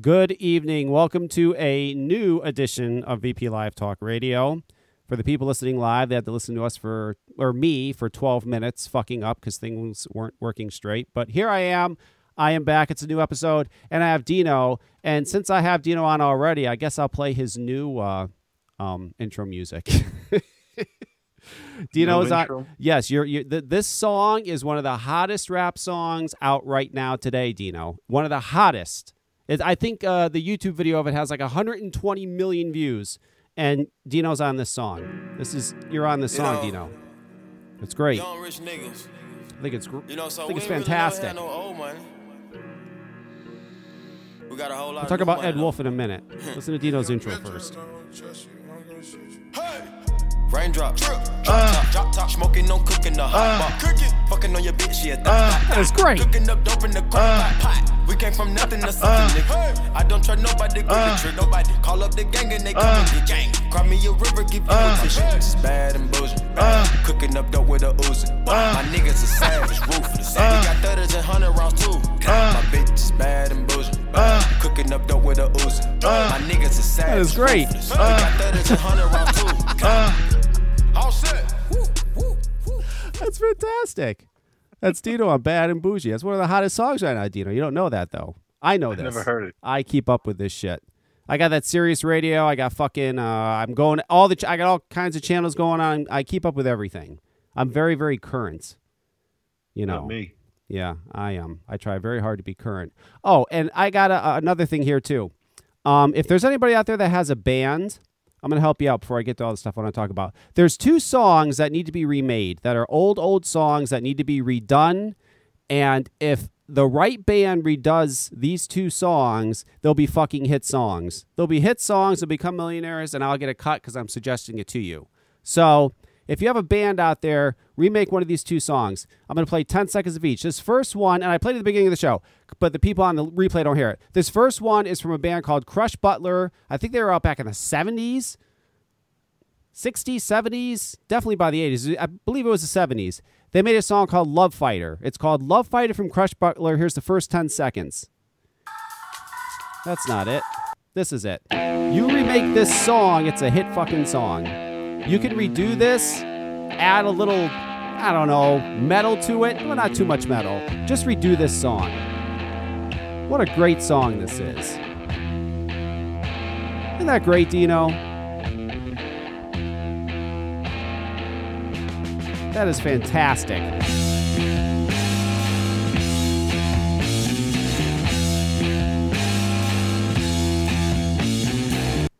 Good evening. Welcome to a new edition of VP Live Talk Radio. For the people listening live, they had to listen to us for, or me, for 12 minutes, fucking up because things weren't working straight. But here I am. I am back. It's a new episode, and I have Dino. And since I have Dino on already, I guess I'll play his new uh, um, intro music. Dino's on. intro? Yes, you're. you're th- this song is one of the hottest rap songs out right now today, Dino. One of the hottest. It, I think uh, the YouTube video of it has like 120 million views, and Dino's on this song. This is you're on this You song, know, Dino. It's great. Young rich niggas. I think it's. gr- You know, so I think it's ain't really fantastic. no money. We got a whole lot We'll talk about Ed. Wolf in a minute. Listen to Dino's intro first. Hey! Raindrop, drip, ah. drop top, drop top, smoking, no cooking the hot ah. pot. Cooking, fucking on your bitch, yeah, that, ah. That is great. Cooking up dope in the crock pot, pot. We came from nothing to something, nigga. I don't trust nobody, grip the trick. Nobody call up the gang and they come and get gang. Cry me a river, give you a tissue. Just bad and bullshit. Bad. Cooking up dope with a Uzi. My niggas are savage, ruthless. We got thudders and hundred rounds too. My bitch is bad and bullshit. Cooking up dope with a Uzi. My niggas are savage. is great. ruthless. We got thudders and hundred rounds too. All set. That's fantastic. That's Dino on Bad and Bougie. That's one of the hottest songs right now, Dino. You don't know that though. I know this. I never heard it. I keep up with this shit. I got that Sirius Radio. I got fucking. Uh, I'm going all the. Ch- I got all kinds of channels going on. I keep up with everything. I'm very very current. You know. Not me. Yeah, I am. I try very hard to be current. Oh, and I got a, another thing here too. Um, if there's anybody out there that has a band, I'm gonna help you out before I get to all the stuff I want to talk about. There's two songs that need to be remade that are old, old songs that need to be redone. And if the right band redoes these two songs, they'll be fucking hit songs. They'll be hit songs. They'll become millionaires, and I'll get a cut because I'm suggesting it to you. So if you have a band out there, remake one of these two songs. I'm going to play 10 seconds of each. This first one, and I played at the beginning of the show, but the people on the replay don't hear it. This first one is from a band called Crush Butler. I think they were out back in the 70s, 60s, 70s, definitely by the 80s. I believe it was the 70s. They made a song called Love Fighter. It's called Love Fighter from Crush Butler. Here's the first 10 seconds. That's not it. This is it. You remake this song, it's a hit fucking song. You can redo this, add a little, I don't know, metal to it. Well, not too much metal. Just redo this song. What a great song this is. Isn't that great, Dino? That is fantastic.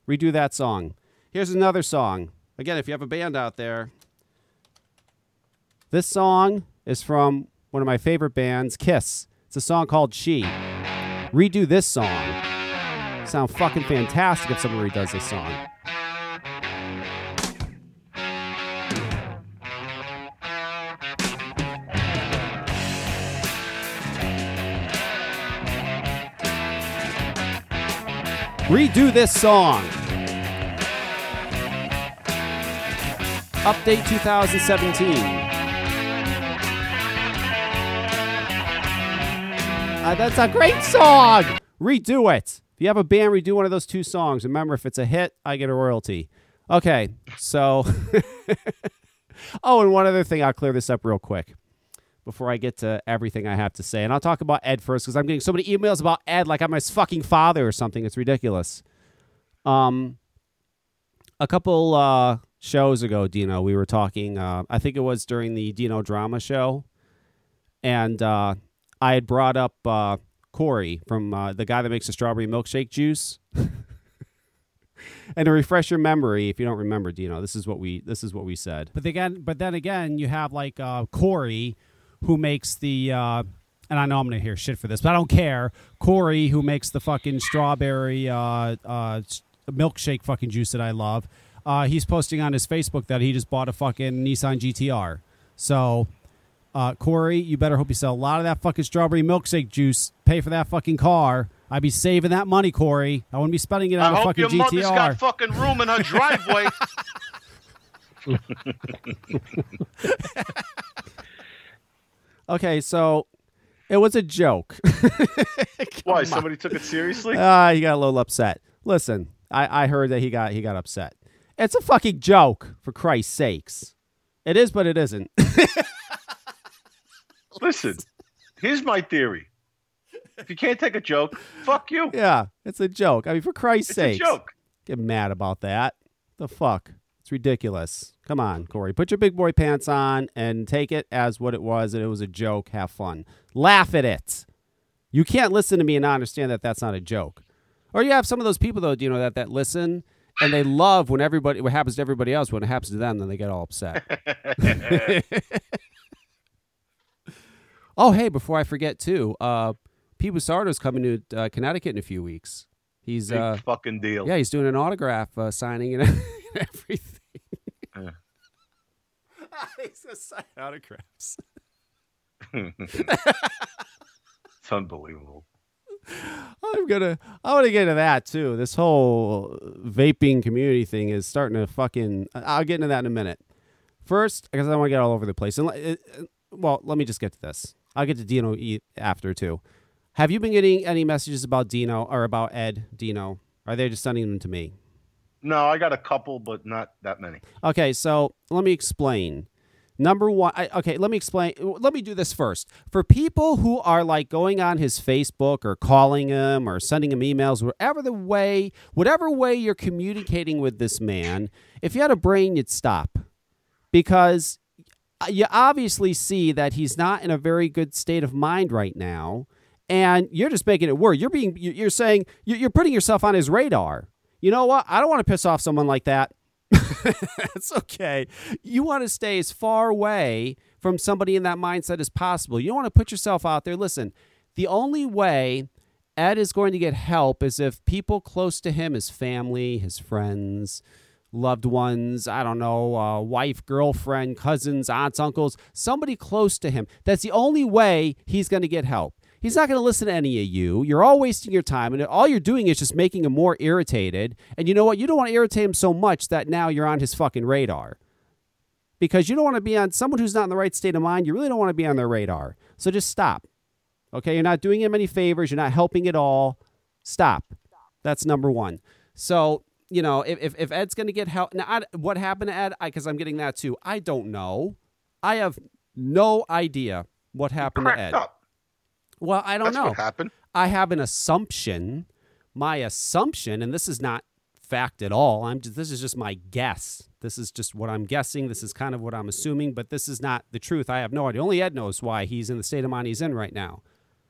Redo that song. Here's another song. Again, if you have a band out there, this song is from one of my favorite bands, Kiss. It's a song called She. Redo this song. Sound fucking fantastic if someone redoes this song. Redo this song. Update 2017. Uh, that's a great song. Redo it. If you have a band, redo one of those two songs. Remember, if it's a hit, I get a royalty. Okay, so. oh, and one other thing, I'll clear this up real quick before I get to everything I have to say. And I'll talk about Ed first because I'm getting so many emails about Ed like I'm his fucking father or something. It's ridiculous. Um, a couple uh, shows ago, Dino, we were talking. Uh, I think it was during the Dino drama show, and uh, I had brought up uh, Corey from uh, the guy that makes the strawberry milkshake juice. and to refresh your memory, if you don't remember, Dino, this is what we this is what we said. But again, but then again, you have like uh, Corey, who makes the. Uh, and I know I'm gonna hear shit for this, but I don't care. Corey, who makes the fucking strawberry milkshake fucking juice that I love, uh, he's posting on his Facebook that he just bought a fucking Nissan GTR. So, uh, Corey, you better hope you sell a lot of that fucking strawberry milkshake juice. Pay for that fucking car. I'd be saving that money, Corey. I wouldn't be spending it I on a hope fucking your mother's GTR. got fucking room in her driveway. Okay, so It was a joke. Why? Somebody took it seriously? Ah, he got a little upset. Listen, I, I heard that he got he got upset. It's a fucking joke, for Christ's sakes. It is, but it isn't. Listen, here's my theory. If you can't take a joke, fuck you. yeah, it's a joke. I mean, for Christ's It's sake, a joke. get mad about that. The fuck? It's ridiculous. Come on, Corey. Put your big boy pants on and take it as what it was, and it was a joke. Have fun. Laugh at it. You can't listen to me and not understand that that's not a joke. Or you have some of those people though, do you know, that that listen and they love when everybody what happens to everybody else. When it happens to them, then they get all upset. oh, hey, before I forget too, uh, Pete Busardo's coming to uh, Connecticut in a few weeks. He's Big uh, fucking deal. yeah, he's doing an autograph uh, signing and everything. Yeah. he's gonna sign autographs. It's unbelievable. I'm gonna I want to get into that too. This whole vaping community thing is starting to fucking. I'll get into that in a minute. First, because I don't want to get all over the place. And well, let me just get to this. I'll get to Dino after too. Have you been getting any messages about Dino or about Ed Dino? Are they just sending them to me? No, I got a couple, but not that many. Okay, so let me explain. Number one, I, okay, let me explain. Let me do this first. For people who are like going on his Facebook or calling him or sending him emails, whatever the way, whatever way you're communicating with this man, if you had a brain, you'd stop because you obviously see that he's not in a very good state of mind right now, and you're just making it worse. You're being, you- you're saying, you're putting yourself on his radar. You know what? I don't want to piss off someone like that. it's okay. You want to stay as far away from somebody in that mindset as possible. You don't want to put yourself out there. Listen, the only way Ed is going to get help is if people close to him, his family, his friends, loved ones, I don't know, uh, wife, girlfriend, cousins, aunts, uncles, somebody close to him. That's the only way he's going to get help. He's not going to listen to any of you. You're all wasting your time, and all you're doing is just making him more irritated. And you know what? You don't want to irritate him so much that now you're on his fucking radar. Because you don't want to be on someone who's not in the right state of mind. You really don't want to be on their radar. So just stop. Okay, you're not doing him any favors. You're not helping at all. Stop. That's number one. So you know, if if, if Ed's going to get help, now I, what happened to Ed? Because I'm getting that too. I don't know. I have no idea what happened to Ed. up. Well, I don't That's know. what happened. I have an assumption. My assumption, and this is not fact at all. I'm just, this is just my guess. This is just what I'm guessing. This is kind of what I'm assuming, but this is not the truth. I have no idea. Only Ed knows why he's in the state of mind he's in right now.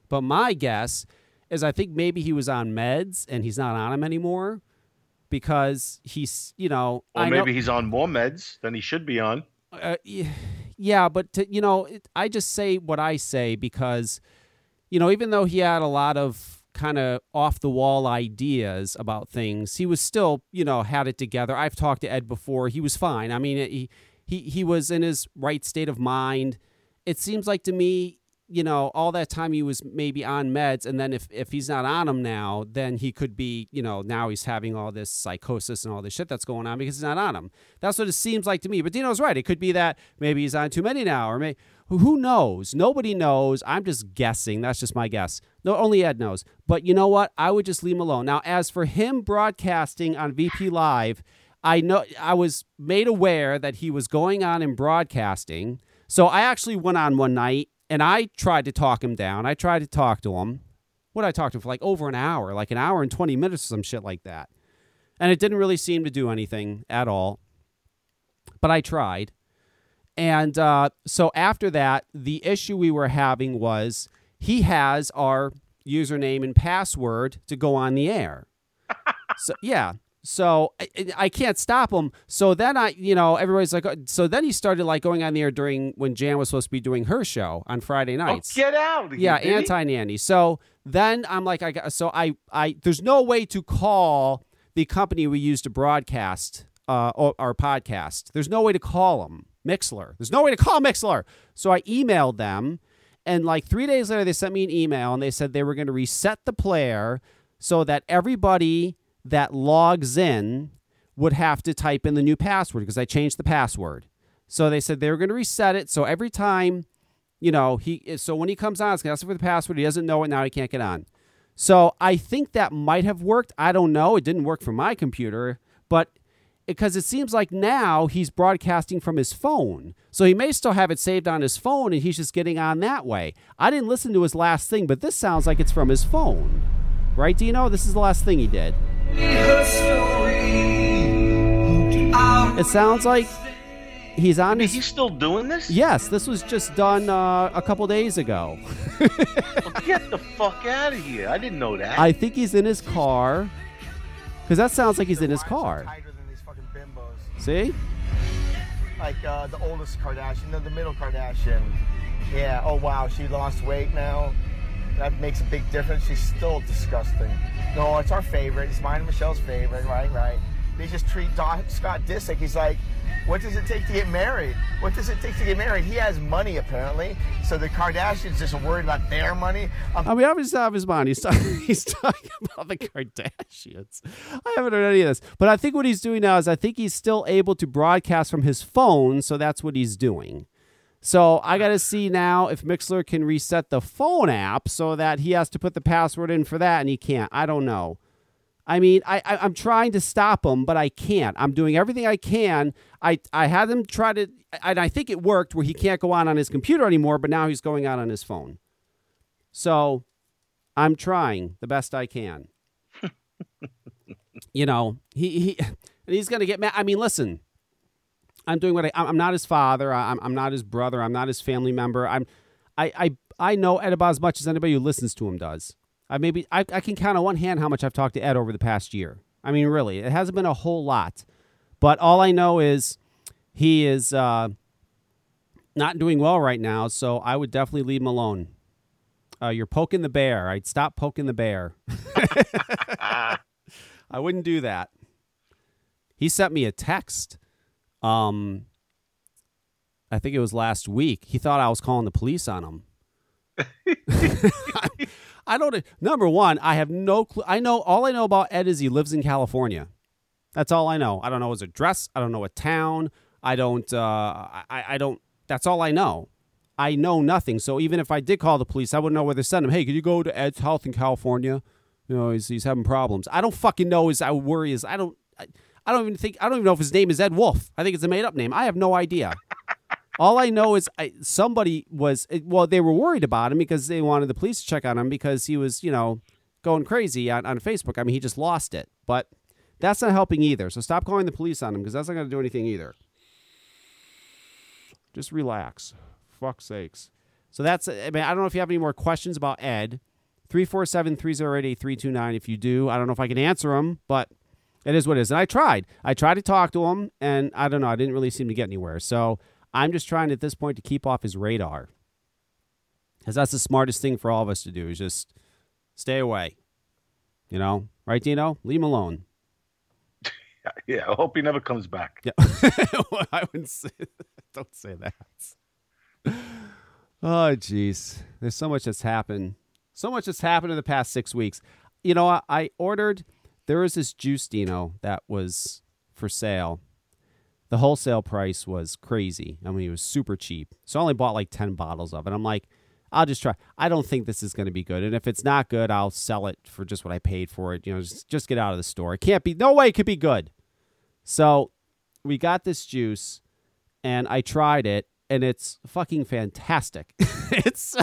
But my guess is I think maybe he was on meds and he's not on them anymore because he's, you know, Or I know- maybe he's on more meds than he should be on. uh, yeah, but to, you know, it, I just say what I say because, you know, even though he had a lot of kind of off the wall ideas about things, he was still, you know, had it together. I've talked to Ed before; he was fine. I mean, he he he was in his right state of mind. It seems like to me, you know, all that time he was maybe on meds, and then if if he's not on them now, then he could be, you know, now he's having all this psychosis and all this shit that's going on because he's not on them. That's what it seems like to me. But Dino's right. It could be that maybe he's on too many now, or may who knows? Nobody knows. I'm just guessing. That's just my guess. No, only Ed knows. But you know what? I would just leave him alone. Now, as for him broadcasting on VP Live, I know I was made aware that he was going on and broadcasting. So I actually went on one night and I tried to talk him down. I tried to talk to him. What I talk to him for like over an hour, like an hour and 20 minutes or some shit like that. And it didn't really seem to do anything at all. But I tried. And uh, so after that, the issue we were having was he has our username and password to go on the air. so yeah. So I, I can't stop him. So then I, you know, everybody's like, uh, so then he started like going on the air during when Jan was supposed to be doing her show on Friday Oh, nights. get out! Yeah, anti nanny. So then I'm like, I got so I I there's no way to call the company we use to broadcast uh, our podcast. There's no way to call them Mixlr. There's no way to call Mixlr. So I emailed them, and like three days later, they sent me an email and they said they were going to reset the player so that everybody that logs in would have to type in the new password because I changed the password. So they said they were going to reset it. So every time you know, he so when he comes on, it's gonna ask for the password. He doesn't know it now. He can't get on. So I think that might have worked. I don't know. It didn't work for my computer, but because it seems like now he's broadcasting from his phone. So he may still have it saved on his phone and he's just getting on that way. I didn't listen to his last thing, but this sounds like it's from his phone. Right, Dino? This is the last thing he did. It sounds like he's on his. He's still doing this? Yes, this was just done uh, a couple days ago. Well, get the fuck out of here. I didn't know that. I think he's in his car. Because that sounds like he's in his car. See? Like uh, the oldest Kardashian, the middle Kardashian. Yeah. Oh wow, she lost weight now. That makes a big difference. She's still disgusting. No, it's our favorite. It's mine and Michelle's favorite. Right, right. They just treat Don, Scott Disick. He's like, what does it take to get married? What does it take to get married? He has money apparently. So the Kardashians just worried about their money. Um, I mean, obviously, out of his mind, he's talking, he's talking about the Kardashians. I haven't heard any of this, but I think what he's doing now is I think he's still able to broadcast from his phone, so that's what he's doing. So I got to see now if Mixlr can reset the phone app so that he has to put the password in for that, and he can't. I don't know. I mean, I, I I'm trying to stop him, but I can't. I'm doing everything I can. I I had him try to, and I think it worked where he can't go on on his computer anymore, but now he's going out on his phone. So I'm trying the best I can. you know, he he and he's gonna get mad. I mean, listen, I'm doing what I. I'm not his father. I'm I'm not his brother. I'm not his family member. I'm I I I know Ed about as much as anybody who listens to him does. I maybe I, I can count on one hand how much I've talked to Ed over the past year. I mean, really, it hasn't been a whole lot, but all I know is he is uh, not doing well right now. So I would definitely leave him alone. Uh, you're poking the bear. I'd stop poking the bear. I wouldn't do that. He sent me a text. Um, I think it was last week. He thought I was calling the police on him. I don't. Number one, I have no clue. I know all I know about Ed is he lives in California. That's all I know. I don't know his address. I don't know a town. I don't. Uh, I, I don't. That's all I know. I know nothing. So even if I did call the police, I wouldn't know where to send him. Hey, could you go to Ed's house in California? You know, he's, he's having problems. I don't fucking know. His I worry is I don't. I, I don't even think. I don't even know if his name is Ed Wolf. I think it's a made up name. I have no idea. All I know is I, somebody was eh, well. They were worried about him because they wanted the police to check on him because he was, you know, going crazy on, on Facebook. I mean, he just lost it. But that's not helping either. So stop calling the police on him because that's not going to do anything either. Just relax. Fuck sakes. So that's. Eh, I mean, I don't know if you have any more questions about Ed. 347 308 8329. If you do, I don't know if I can answer them, but it is what it is. And I tried. I tried to talk to him, and I don't know. I didn't really seem to get anywhere. So I'm just trying at this point to keep off his radar. Because that's the smartest thing for all of us to do is just stay away. You know? Right, Dino? Leave him alone. Yeah, I hope he never comes back. Yeah. I wouldn't say Don't say that. Oh, jeez. There's so much that's happened. So much that's happened in the past six weeks. You know, I, I ordered, there was this juice Dino that was for sale. The wholesale price was crazy. I mean, it was super cheap. So I only bought like 10 bottles of it. I'm like, I'll just try. I don't think this is going to be good. And if it's not good, I'll sell it for just what I paid for it. You know, just, just get out of the store. It can't be, no way it could be good. So we got this juice and I tried it and it's fucking fantastic. it's so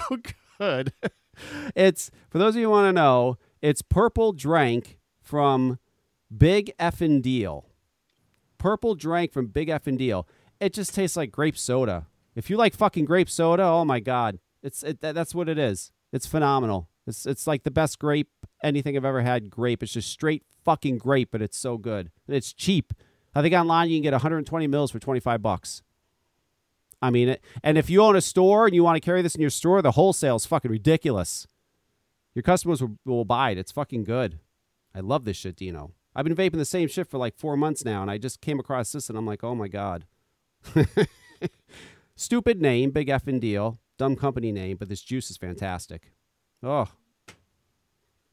good. It's, for those of you who want to know, it's Purple Drank from Big Effin' Deal. Purple Drank from Big F and Deal. It just tastes like grape soda. If you like fucking grape soda, oh my god. It's it, that, that's what it is. It's phenomenal. It's it's like the best grape anything I've ever had. Grape. It's just straight fucking grape, but it's so good. And it's cheap. I think online you can get 120 mils for 25 bucks. I mean, it, and if you own a store and you want to carry this in your store, the wholesale is fucking ridiculous. Your customers will, will buy it. It's fucking good. I love this shit, Dino. I've been vaping the same shit for like four months now, and I just came across this, and I'm like, oh my god. Stupid name, big effing deal, dumb company name, but this juice is fantastic. Oh,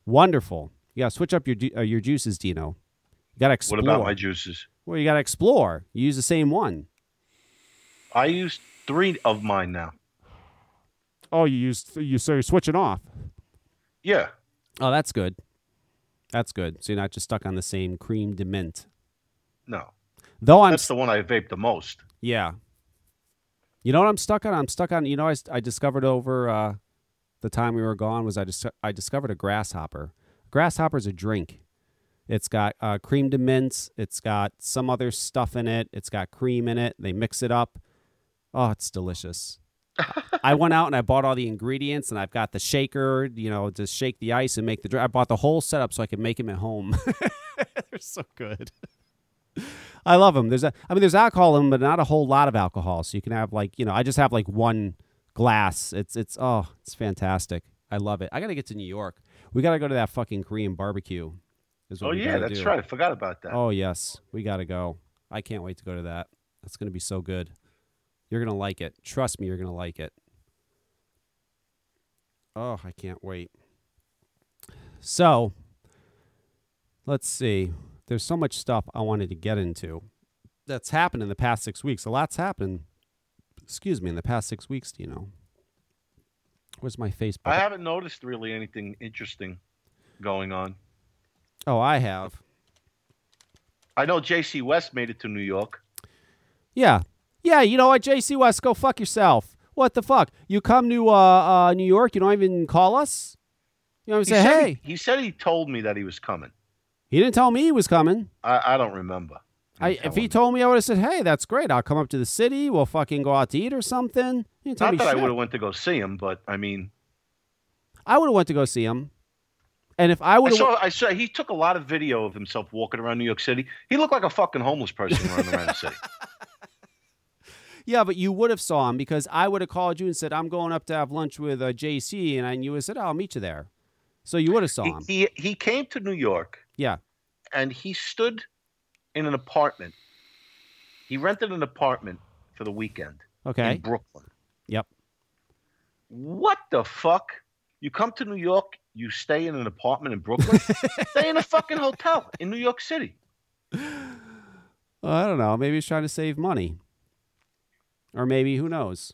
wonderful. You gotta switch up your uh, your juices, Dino. You gotta explore. What about my juices? Well, you gotta explore. You use the same one. I use three of mine now. oh, you used you so you're switching off. Yeah. Oh, that's good. That's good. So you're not just stuck on the same cream de mint. No. Though I'm That's the one I vape the most. Yeah. You know what I'm stuck on? I'm stuck on. You know, I, I discovered over uh, the time we were gone was I just I discovered a grasshopper. Grasshopper's a drink. It's got uh, cream de mints. It's got some other stuff in it. It's got cream in it. They mix it up. Oh, it's delicious. I went out and I bought all the ingredients, and I've got the shaker, you know, to shake the ice and make the drink. I bought the whole setup so I could make them at home. They're so good. I love them. There's a, I mean, there's alcohol in them, but not a whole lot of alcohol. So you can have like, you know, I just have like one glass. It's, it's, oh, it's fantastic. I love it. I got to get to New York. We got to go to that fucking Korean barbecue. Oh yeah, that's do. right. I forgot about that. Oh yes, we got to go. I can't wait to go to that. That's going to be so good. You're going to like it. Trust me, you're going to like it. Oh, I can't wait. So, let's see. There's so much stuff I wanted to get into that's happened in the past six weeks. A lot's happened, excuse me, in the past six weeks, do you know? Where's my Facebook? I haven't noticed really anything interesting going on. oh, I have. I know J.C. West made it to New York. Yeah. Yeah, you know what, JC West, go fuck yourself. What the fuck? You come to uh, uh, New York, you don't even call us? You know what I'm saying? said Hey, he, said he told me that he was coming. he didn't tell me he was coming. I, I don't remember. I, if he me. told me, I would have said, hey, that's great. I'll come up to the city. We'll fucking go out to eat or something. He didn't tell not that I would have went to go see him, but I mean, I would have went to go see him. And if I I would have... saw, I saw he took a lot of video of himself walking around New York City. He looked like a fucking homeless person running around the city. Yeah, but you would have saw him because I would have called you and said, I'm going up to have lunch with uh, JC. And I, and you would have said, oh, I'll meet you there. So you would have saw He, him. he he came to New York Yeah. and he stood in an apartment. He rented an apartment for the weekend Okay. in Brooklyn. Yep. What the fuck? You come to New York, you stay in an apartment in Brooklyn? stay in a fucking hotel in New York City. Well, I don't know. Maybe he's trying to save money. Or maybe who knows.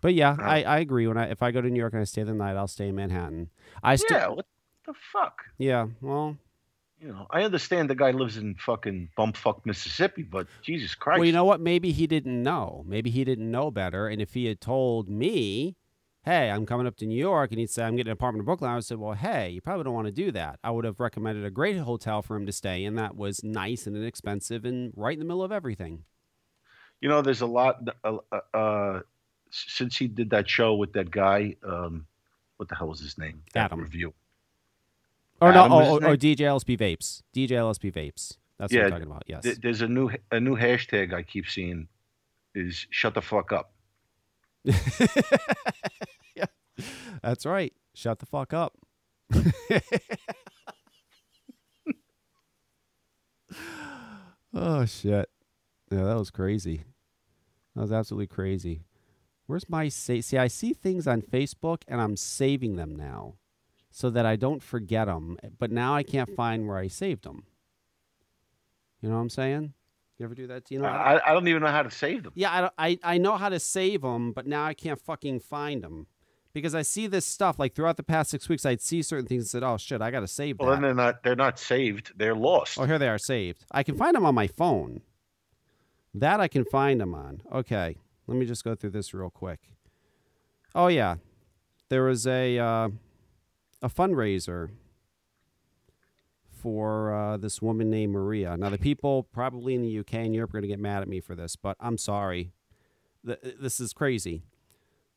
But yeah, I, I agree. When I if I go to New York and I stay the night, I'll stay in Manhattan. I still yeah, what the fuck? yeah. Well, You know, I understand the guy lives in fucking bumfuck Mississippi, but Jesus Christ. well, you know what? Maybe he didn't know. Maybe he didn't know better. And if he had told me, "Hey, I'm coming up to New York," and he'd say, "I'm getting an apartment in Brooklyn," I would say, "Well, hey, you probably don't want to do that." I would have recommended a great hotel for him to stay in that was nice and inexpensive and right in the middle of everything. You know, there's a lot. Uh, uh, uh, since he did that show with that guy, um, what the hell was his name? That Review. Or Adam no, oh, or? DJ LSP Vapes. DJ LSP Vapes. That's what I'm talking about. Yes. Th- There's a new a new hashtag I keep seeing is "Shut the fuck up." yeah. That's right. Shut the fuck up. oh shit. Yeah, that was crazy. That was absolutely crazy. Where's my sa- see? I see things on Facebook and I'm saving them now, so that I don't forget them. Eh, but now I can't find where I saved them. You know what I'm saying? You ever do that? You know? I, I don't even know how to save them. Yeah, I, don't- I I know how to save them, but now I can't fucking find them because I see this stuff like throughout the past six weeks. I'd see certain things and said, "Oh shit, I got to save Well, then they're not they're not saved. They're lost. Oh, here they are saved. I can find them on my phone. That I can find them on. Okay, let me just go through this real quick. Oh yeah, there was a uh, a fundraiser for uh, this woman named Maria. Now the people probably in the UK and Europe are going to get mad at me for this, but I'm sorry. Th- this is crazy.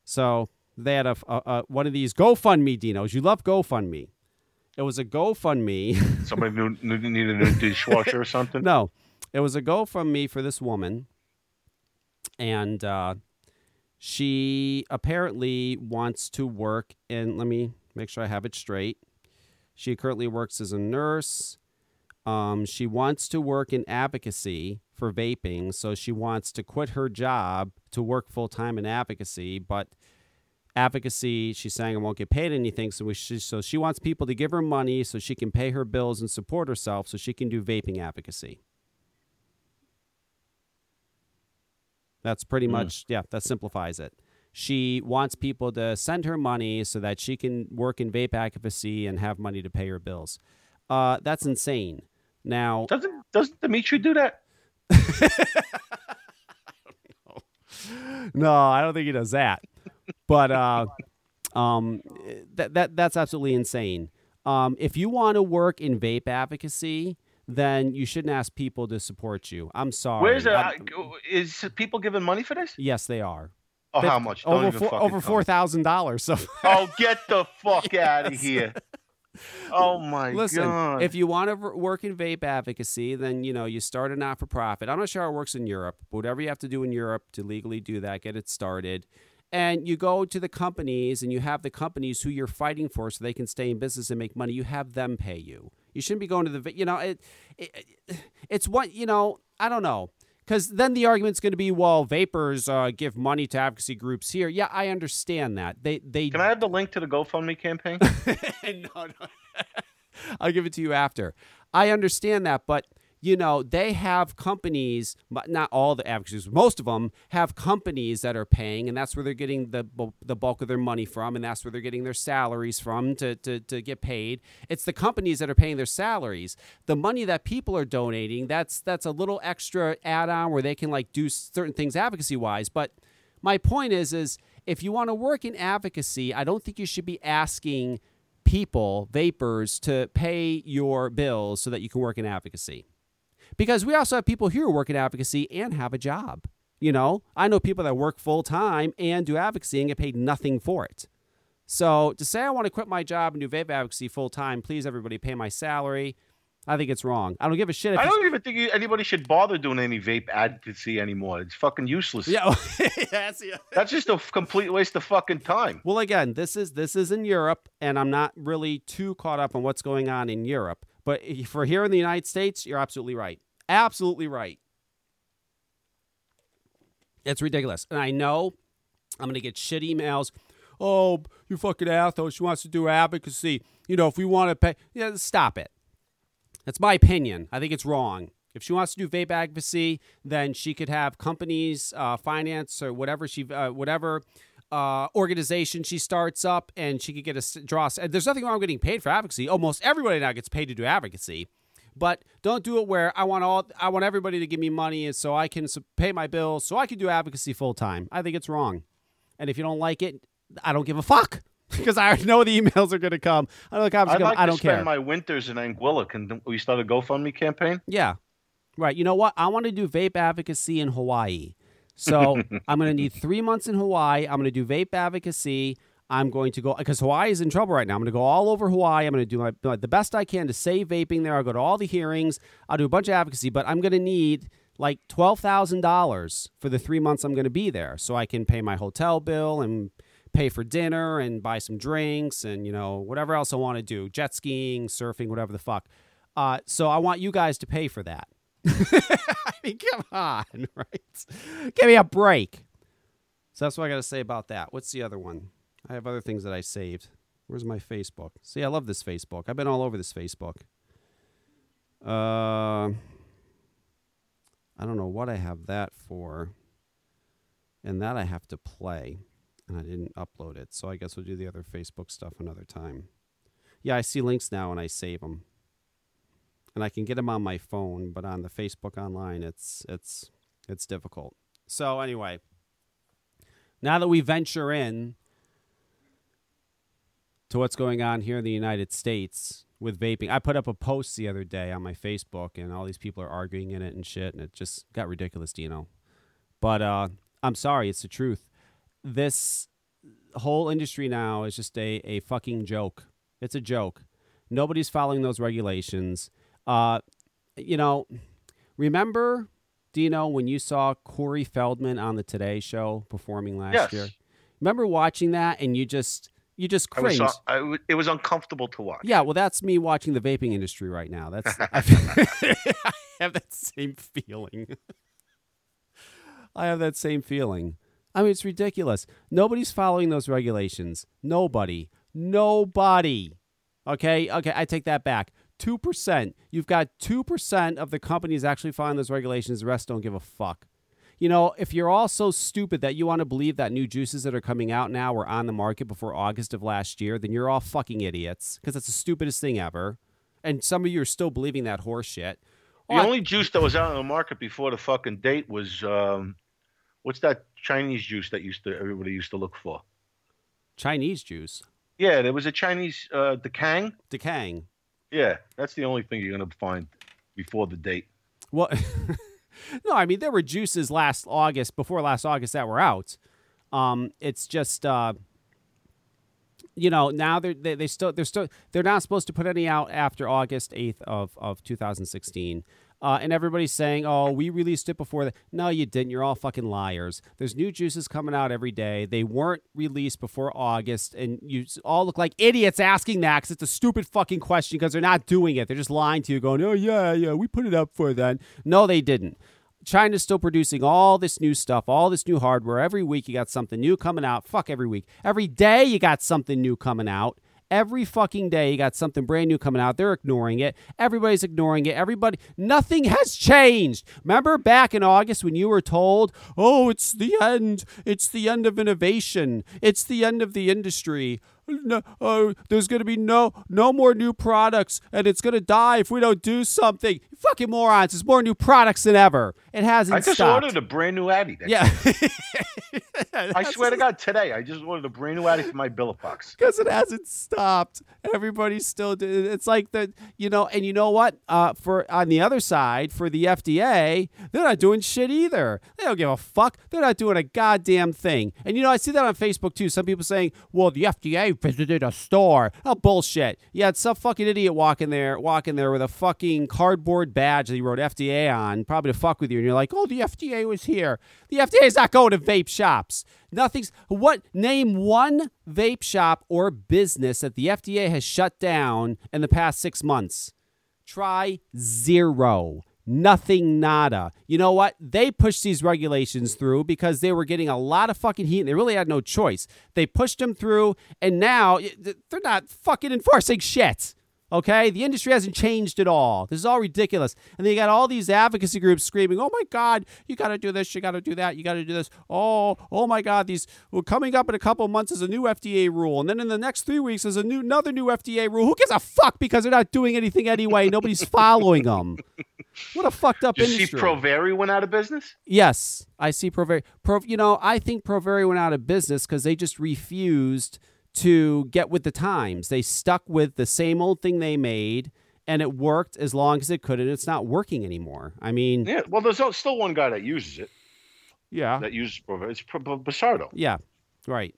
So they had a, a, a one of these GoFundMe dinos. You love GoFundMe. It was a GoFundMe. Somebody knew, knew, needed a new dishwasher or something. No, it was a GoFundMe for this woman, and uh, she apparently wants to work in. Let me make sure I have it straight. She currently works as a nurse. Um, she wants to work in advocacy for vaping, so she wants to quit her job to work full time in advocacy, but advocacy she's saying I won't get paid anything so we she, so she wants people to give her money so she can pay her bills and support herself so she can do vaping advocacy that's pretty much yeah that simplifies it she wants people to send her money so that she can work in vape advocacy and have money to pay her bills. Uh, that's insane. Now, Doesn't doesn't Dimitri do that? no, I don't think he does that. But uh, um, that that that's absolutely insane. Um, if you want to work in vape advocacy, then you shouldn't ask people to support you. I'm sorry. Where's the, I- uh, is people giving money for this? yes, they are. Oh, how much? Don't Over four, over four thousand dollars. So Oh, get the fuck out of here! Oh my God. Listen, god! if you want to work in vape advocacy, then you know you start a not for profit. I'm not sure how it works in Europe, but whatever you have to do in Europe to legally do that, get it started. And you go to the companies and you have the companies who you're fighting for so they can stay in business and make money. You have them pay you. You shouldn't be going to the, you know, it, it it's what, you know, I don't know. Because then the argument's going to be, well, vapors uh, give money to advocacy groups here. Yeah, I understand that. They they Can I have the link to the GoFundMe campaign? no, no. I'll give it to you after. I understand that, but you know they have companies, but not all the advocacies. Most of them have companies that are paying, and that's where they're getting the the bulk of their money from, and that's where they're getting their salaries from to, to to get paid. It's the companies that are paying their salaries. The money that people are donating, that's that's a little extra add on where they can like do certain things advocacy wise, but my point is is if you want to work in advocacy i don't think you should be asking people vapors to pay your bills so that you can work in advocacy because we also have people here who work in advocacy and have a job you know i know people that work full time and do advocacy and get paid nothing for it so to say i want to quit my job and do vape advocacy full time please everybody pay my salary i think it's wrong i don't give a shit if I don't even think anybody should bother doing any vape advocacy anymore. It's fucking useless. yeah, that's, yeah. That's just a complete waste of fucking time. Well, again, this is this is in Europe, and I'm not really too caught up on what's going on in Europe. But for here in the United States, you're absolutely right. Absolutely right. It's ridiculous, and I know I'm gonna get shit emails. Oh, you fucking Athos. She wants to do advocacy. You know, if we want to pay, yeah, stop it. That's my opinion. I think it's wrong. If she wants to do vape advocacy, then she could have companies, uh, finance, or whatever she, uh, whatever uh, organization she starts up, and she could get a draw. There's nothing wrong with getting paid for advocacy. Almost everybody now gets paid to do advocacy, but don't do it where I want all, I want everybody to give me money, and so I can pay my bills, so I can do advocacy full time. I think it's wrong. And if you don't like it, I don't give a fuck because I know the emails are going to come. I know the comments are I'd like I to don't spend care. my winters in Anguilla. Can we start a GoFundMe campaign? Yeah. Right. You know what? I want to do vape advocacy in Hawaii. So I'm going to need three months in Hawaii. I'm going to do vape advocacy. I'm going to go because Hawaii is in trouble right now. I'm going to go all over Hawaii. I'm going to do my, my- the best I can to save vaping there. I'll go to all the hearings. I'll do a bunch of advocacy, but I'm going to need like twelve thousand dollars for the three months I'm going to be there, so I can pay my hotel bill and pay for dinner and buy some drinks and you know whatever else I want to do, jet skiing, surfing, whatever the fuck. Uh, so I want you guys to pay for that. I mean, come on, right? Give me a break. So that's what I got to say about that. What's the other one? I have other things that I saved. Where's my Facebook? See, I love this Facebook. I've been all over this Facebook. Uh, I don't know what I have that for. And that I have to play. And I didn't upload it. So I guess we'll do the other Facebook stuff another time. Yeah, I see links now and I save them and I can get them on my phone, but on the Facebook online, it's it's it's difficult. So anyway, now that we venture in to what's going on here in the United States with vaping, I put up a post the other day on my Facebook, and all these people are arguing in it and shit, and it just got ridiculous, Dino. But uh, I'm sorry, it's the truth. This whole industry now is just a, a fucking joke. It's a joke. Nobody's following those regulations. Uh, you know, remember, Dino, when you saw Corey Feldman on the Today Show performing last Yes. year? Remember watching that and you just you just I was, cringed. I w- it was uncomfortable to watch. Yeah, well, that's me watching the vaping industry right now. That's I, I have that same feeling. I have that same feeling. I mean, it's ridiculous. Nobody's following those regulations. Nobody. Nobody. Okay. Okay. I take that back. Two percent. You've got two percent of the companies actually following those regulations. The rest don't give a fuck. You know, if you're all so stupid that you want to believe that new juices that are coming out now were on the market before August of last year, then you're all fucking idiots because that's the stupidest thing ever. And some of you are still believing that horse shit. The Oh, I- only juice that was out on the market before the fucking date was um, what's that Chinese juice that used to everybody used to look for? Chinese juice, Yeah, there was a Chinese uh, Dekang. decaying. Yeah, that's the only thing you're gonna find before the date. Well, no, I mean there were juices last August, before last August, that were out. Um, it's just, uh, you know, now they're they, they still they're still they're not supposed to put any out after August eighth of of 2016. Uh, and everybody's saying, "Oh, we released it before that." No, you didn't. You're all fucking liars. There's new juices coming out every day. They weren't released before August, and you all look like idiots asking that because it's a stupid fucking question because they're not doing it. They're just lying to you, going, "Oh yeah, yeah, we put it up for then." No, they didn't. China's still producing all this new stuff, all this new hardware. Every week you got something new coming out. Fuck every week. Every day you got something new coming out. Every fucking day you got something brand new coming out. They're ignoring it. Everybody's ignoring it. Everybody, nothing has changed. Remember back in August when you were told, oh, it's the end. It's the end of innovation. It's the end of the industry. No, oh, there's going to be no no more new products and it's going to die if we don't do something. Fucking morons. There's more new products than ever. It hasn't I just stopped. ordered a brand new atty. Yeah. I swear to God, today I just ordered a brand new atty for my Billabong. because it hasn't stopped. Everybody's still. It's like the you know, and you know what? Uh, for on the other side, for the FDA, they're not doing shit either. They don't give a fuck. They're not doing a goddamn thing. And you know, I see that on Facebook too. Some people saying, "Well, the FDA visited a store." Oh, bullshit. Yeah, it's some fucking idiot walking there, walking there with a fucking cardboard badge that he wrote FDA on, probably to fuck with you. And you're like, "Oh, the FDA was here." The FDA is not going to vape shops. Nothing's what name one vape shop or business that the FDA has shut down in the past six months. Try zero. Nothing, nada. You know what? They pushed these regulations through because they were getting a lot of fucking heat and they really had no choice. They pushed them through and now they're not fucking enforcing shit. Okay? The industry hasn't changed at all. This is all ridiculous. And then you got all these advocacy groups screaming, oh my God, you got to do this, you got to do that, you got to do this. Oh, oh my God, these, well, coming up in a couple months is a new FDA rule. And then in the next three weeks is a new, another new FDA rule. Who gives a fuck because they're not doing anything anyway? Nobody's following them. What a fucked up Did you see industry. Provari went out of business? Yes, I see Provari. Pro, you know, I think Provari went out of business because they just refused to get with the times. They stuck with the same old thing they made, and it worked as long as it could, and it's not working anymore. I mean, Yeah. Well, there's still one guy that uses it. yeah, That uses. It's Busardo. yeah, right.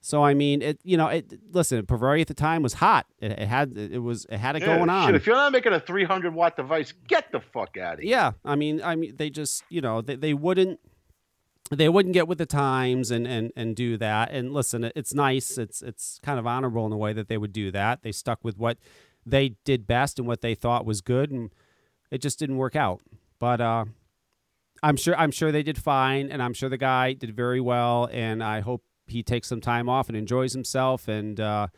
So I mean, it. You know, it. Listen, Provari at the time was hot. It, it had. It was. It had it Yeah, going on. Shit, if you're not making a 300 watt device, get the fuck out of here. Yeah, I mean, I mean, they just, you know, they, they wouldn't, they wouldn't get with the times and and and do that. And listen, it's nice. It's it's kind of honorable in a way that they would do that. They stuck with what they did best and what they thought was good, and it just didn't work out. But uh, I'm sure I'm sure they did fine, and I'm sure the guy did very well. And I hope he takes some time off and enjoys himself, and uh,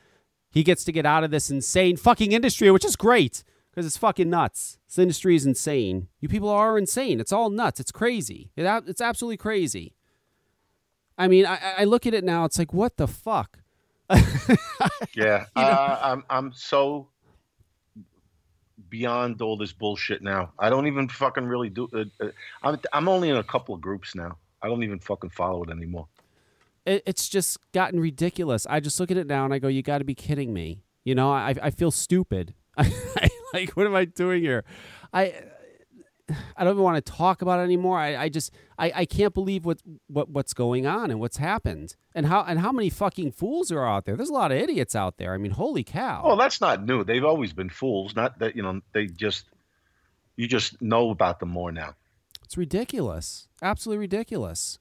he gets to get out of this insane fucking industry, which is great because it's fucking nuts. This industry is insane. You people are insane. It's all nuts. It's crazy. It, it's absolutely crazy. I mean, I, I- look at it now. It's like, what the fuck? Yeah. uh, I'm I'm so beyond all this bullshit now. I don't even fucking really do. Uh, uh, I'm I'm only in a couple of groups now. I don't even fucking follow it anymore. It, it's just gotten ridiculous. I just look at it now and I go, you got to be kidding me. You know, I, I feel stupid. I, like, what am I doing here? I I don't even want to talk about it anymore. I, I just I, I can't believe what, what what's going on and what's happened and how and how many fucking fools are out there. There's a lot of idiots out there. I mean, holy cow. Oh, that's not new. They've always been fools. Not that you know they just you just know about them more now. It's ridiculous. Absolutely ridiculous.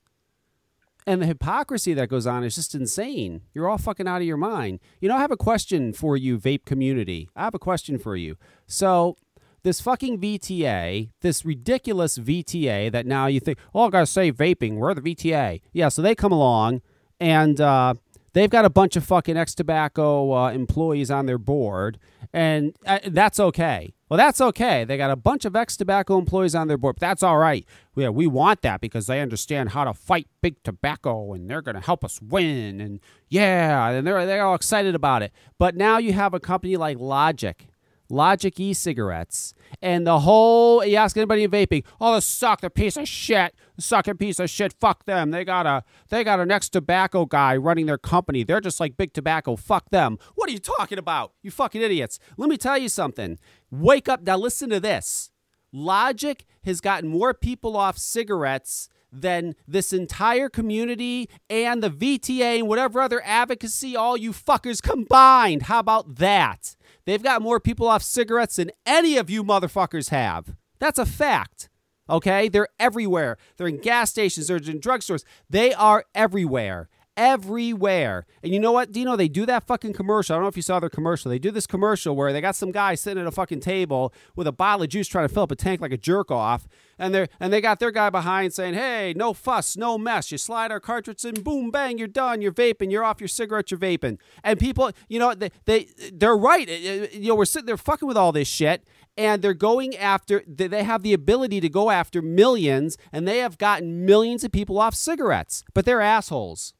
And the hypocrisy that goes on is just insane. You're all fucking out of your mind. You know, I have a question for you, vape community. I have a question for you. So, this fucking VTA, this ridiculous VTA that now you think, oh, I gotta say vaping, we're the VTA. Yeah, so they come along and uh, They've got a bunch of fucking ex tobacco uh, employees on their board, and uh, that's okay. Well, that's okay. They got a bunch of ex tobacco employees on their board. But that's all right. Yeah, we want that because they understand how to fight big tobacco, and they're going to help us win. And yeah, and they're they're all excited about it. But now you have a company like Logic Logic e-cigarettes, and the whole. You ask anybody in vaping, oh, the suck, the piece of shit, sucking piece of shit. Fuck them. They got a they got an ex tobacco guy running their company. They're just like big tobacco. Fuck them. What are you talking about? You fucking idiots. Let me tell you something. Wake up now. Listen to this. Logic has gotten more people off cigarettes than this entire community and the VTA and whatever other advocacy, all you fuckers combined. How about that? They've got more people off cigarettes than any of you motherfuckers have. That's a fact. Okay? They're everywhere. They're in gas stations, they're in drugstores. They are everywhere everywhere. And you know what, Dino? They do that fucking commercial. I don't know if you saw their commercial. They do this commercial where they got some guy sitting at a fucking table with a bottle of juice trying to fill up a tank like a jerk off. And they're and they got their guy behind saying, Hey, no fuss, no mess. You slide our cartridge in, boom, bang, you're done. You're vaping, you're off your cigarette, you're vaping. And people, you know, they, they they're right. Uh, uh, you know, we're sitting there fucking with all this shit and they're going after they have the ability to go after millions and they have gotten millions of people off cigarettes but they're assholes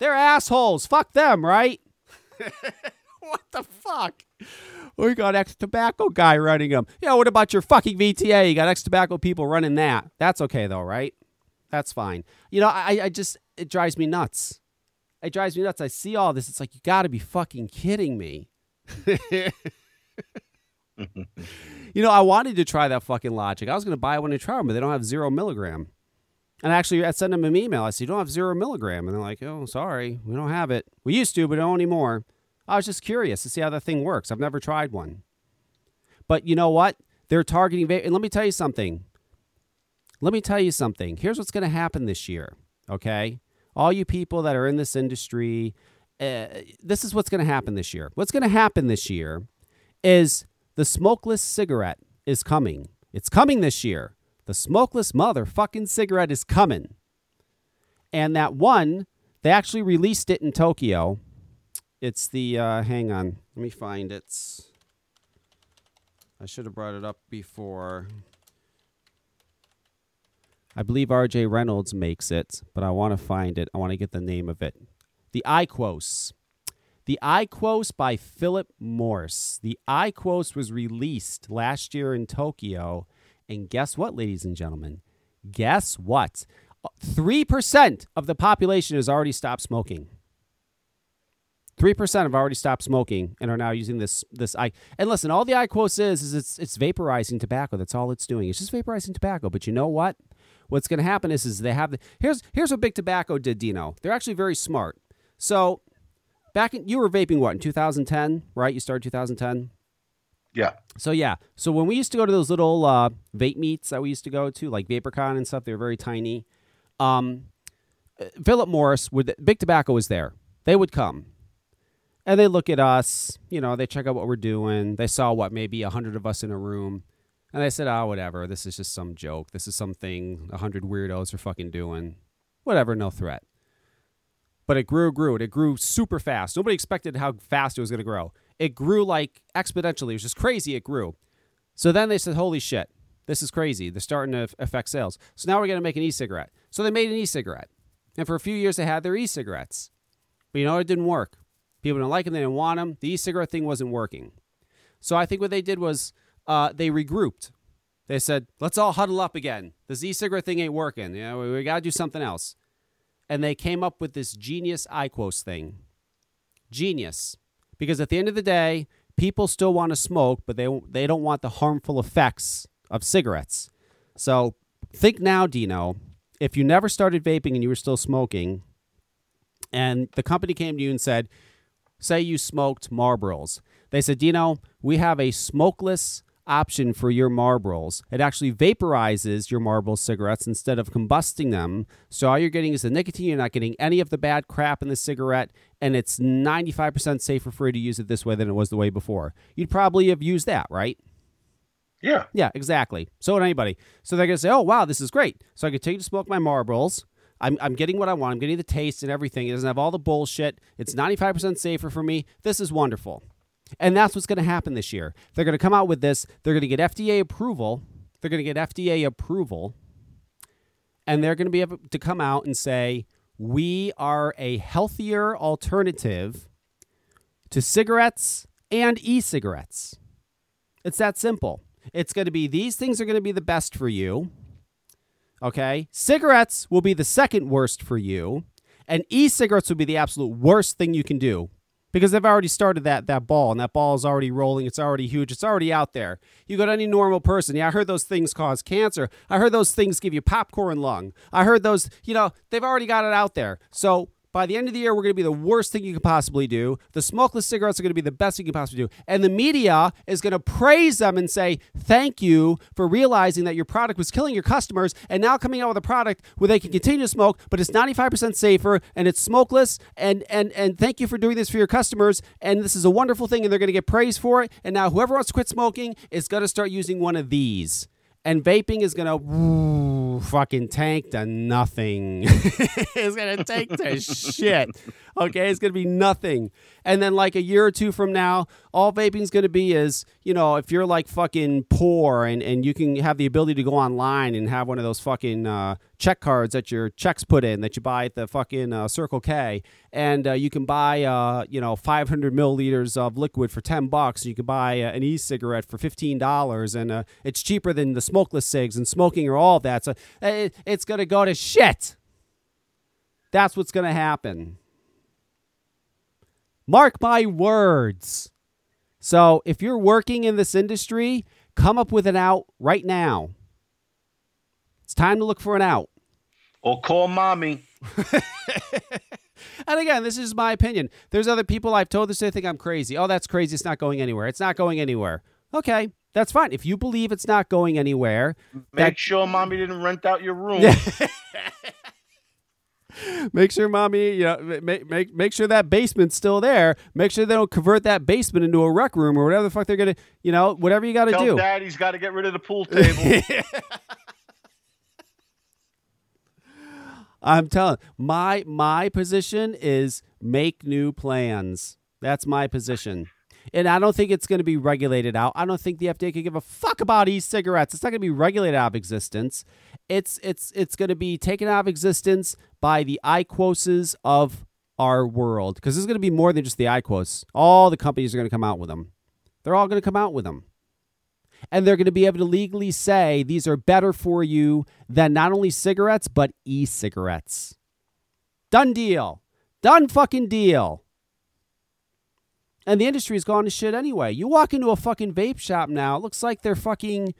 they're assholes. Fuck them, right? what the fuck? Oh, we got ex tobacco guy running them. Yeah, what about your fucking VTA? You got ex tobacco people running that. That's okay though, right? That's fine. You know, I, I just it drives me nuts. It drives me nuts. I see all this. It's like you got to be fucking kidding me. you know, I wanted to try that fucking logic. I was going to buy one and try them, but they don't have zero milligram. And actually, I sent them an email. I said, You don't have zero milligram. And they're like, Oh, sorry, we don't have it. We used to, but don't anymore. I was just curious to see how that thing works. I've never tried one. But you know what? They're targeting. And let me tell you something. Let me tell you something. Here's what's going to happen this year, okay? All you people that are in this industry, uh, this is what's going to happen this year. What's going to happen this year is the smokeless cigarette is coming. It's coming this year. The smokeless motherfucking cigarette is coming. And that one, they actually released it in Tokyo. It's the, uh, hang on, let me find it. I should have brought it up before. I believe RJ Reynolds makes it, but I want to find it. I want to get the name of it. The IQOS. The IQOS by Philip Morris. The IQOS was released last year in Tokyo and guess what, ladies and gentlemen? Guess what? 3% of the population has already stopped smoking. 3% have already stopped smoking and are now using this this i and listen all the IQOS is is it's it's vaporizing tobacco. That's all it's doing. It's just vaporizing tobacco. But you know what? What's going to happen is is they have the here's here's what big tobacco did dino. They're actually very smart. So back in you were vaping what in 2010 right? You started 2010 yeah. So yeah, so when we used to go to those little uh, vape meets that we used to go to, like VaporCon and stuff, they were very tiny. Um, uh, Philip Morris would Big Tobacco was there. They would come, and they look at us. You know, they check out what we're doing. They saw what maybe a hundred of us in a room, and they said, "Oh, whatever. This is just some joke. This is something a hundred weirdos are fucking doing. Whatever. No threat." But it grew, grew. It grew super fast. Nobody expected how fast it was going to grow it grew like exponentially. It was just crazy. It grew. So then they said, holy shit, this is crazy. They're starting to affect sales. So now we're going to make an e cigarette. So they made an e cigarette. And for a few years, they had their e cigarettes. But you know, it didn't work. People didn't like them. They didn't want them. The e cigarette thing wasn't working. So I think what they did was uh, they regrouped. They said, let's all huddle up again. This e cigarette thing ain't working. You know, we, we got to do something else. And they came up with this genius IQOS thing. Genius because at the end of the day, people still want to smoke, but they they don't want the harmful effects of cigarettes. So think now, Dino, if you never started vaping and you were still smoking, and the company came to you and said, say you smoked Marlboros, they said, Dino, we have a smokeless option for your Marlboros. It actually vaporizes your Marlboro cigarettes instead of combusting them. So all you're getting is the nicotine. You're not getting any of the bad crap in the cigarette, and it's 95% safer for you to use it this way than it was the way before. You'd probably have used that, right? Yeah. Yeah, exactly. So would anybody. So they're gonna say, "Oh, wow, this is great." So I continue to smoke my Marlboros. I'm, I'm getting what I want. I'm getting the taste and everything. It doesn't have all the bullshit. It's 95% safer for me. This is wonderful. And that's what's going to happen this year. They're going to come out with this. They're going to get FDA approval. They're going to get FDA approval. And they're going to be able to come out and say, we are a healthier alternative to cigarettes and e cigarettes. It's that simple. It's going to be these things are going to be the best for you. Okay. Cigarettes will be the second worst for you. And e cigarettes will be the absolute worst thing you can do because they've already started that that ball and that ball is already rolling. It's already huge. It's already out there. You go to any normal person. Yeah i heard those things cause cancer. I heard those things give you popcorn lung. I heard those you know they've already got it out there. So by the end of the year, we're going to be the worst thing you could possibly do. The smokeless cigarettes are going to be the best thing you can possibly do. And the media is going to praise them and say, thank you for realizing that your product was killing your customers and now coming out with a product where they can continue to smoke, but it's 95% safer and it's smokeless. And, and, and thank you for doing this for your customers. And this is a wonderful thing. And they're going to get praise for it. And now whoever wants to quit smoking is going to start using one of these and vaping is gonna fucking tank to nothing. it's gonna tank to shit. Okay, it's gonna be nothing. And then like a year or two from now, all vaping's gonna be is you know if you're like fucking poor and and you can have the ability to go online and have one of those fucking uh, check cards that your checks put in that you buy at the fucking uh, Circle K, and uh, you can buy uh, you know 500 milliliters of liquid for 10 bucks. You can buy uh, an e-cigarette for 15 dollars, and uh, it's cheaper than the smokeless cigs and smoking or all that. So it, it's gonna go to shit. That's what's gonna happen. Mark my words. So if you're working in this industry, come up with an out right now. It's time to look for an out. Or call mommy. And again, this is my opinion. There's other people I've told this they think I'm crazy. Oh, that's crazy. It's not going anywhere. It's not going anywhere. Okay, that's fine. If you believe it's not going anywhere, Make that- sure mommy didn't rent out your room. make sure mommy, you know, make, make make sure that basement's still there. Make sure they don't convert that basement into a rec room or whatever the fuck they're gonna, you know, whatever you got to Tell do. daddy's got to get rid of the pool table. I'm telling my my position is make new plans. That's my position. And I don't think it's going to be regulated out. I don't think the FDA could give a fuck about e-cigarettes. It's not going to be regulated out of existence. It's it's it's going to be taken out of existence by the IQOSes of our world because there's going to be more than just the IQOS. All the companies are going to come out with them. They're all going to come out with them and they're going to be able to legally say these are better for you than not only cigarettes but e-cigarettes. Done deal. Done fucking deal. And the industry has gone to shit anyway. You walk into a fucking vape shop now, it looks like their fucking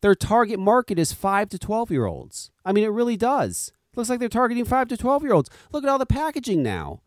their target market is 5 to 12 year olds. I mean it really does. Looks like they're targeting 5 to 12 year olds. Look at all the packaging now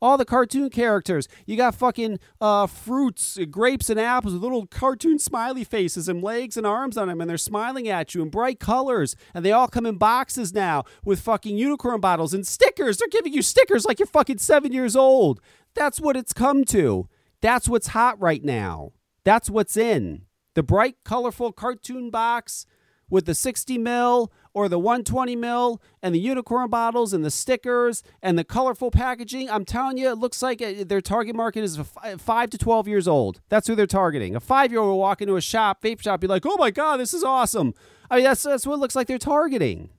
all the cartoon characters. You got fucking uh, fruits, uh, grapes, and apples with little cartoon smiley faces and legs and arms on them, and they're smiling at you in bright colors. And they all come in boxes now with fucking unicorn bottles and stickers. They're giving you stickers like you're fucking seven years old. That's what it's come to. That's what's hot right now. That's what's in. The bright, colorful cartoon box with the 60 mil or the 120 mil and the unicorn bottles and the stickers and the colorful packaging. I'm telling you, it looks like uh, their target market is 5 to 12 years old. That's who they're targeting. A five year old will walk into a shop, vape shop, be like, oh my God, this is awesome. I mean, that's, that's what it looks like they're targeting.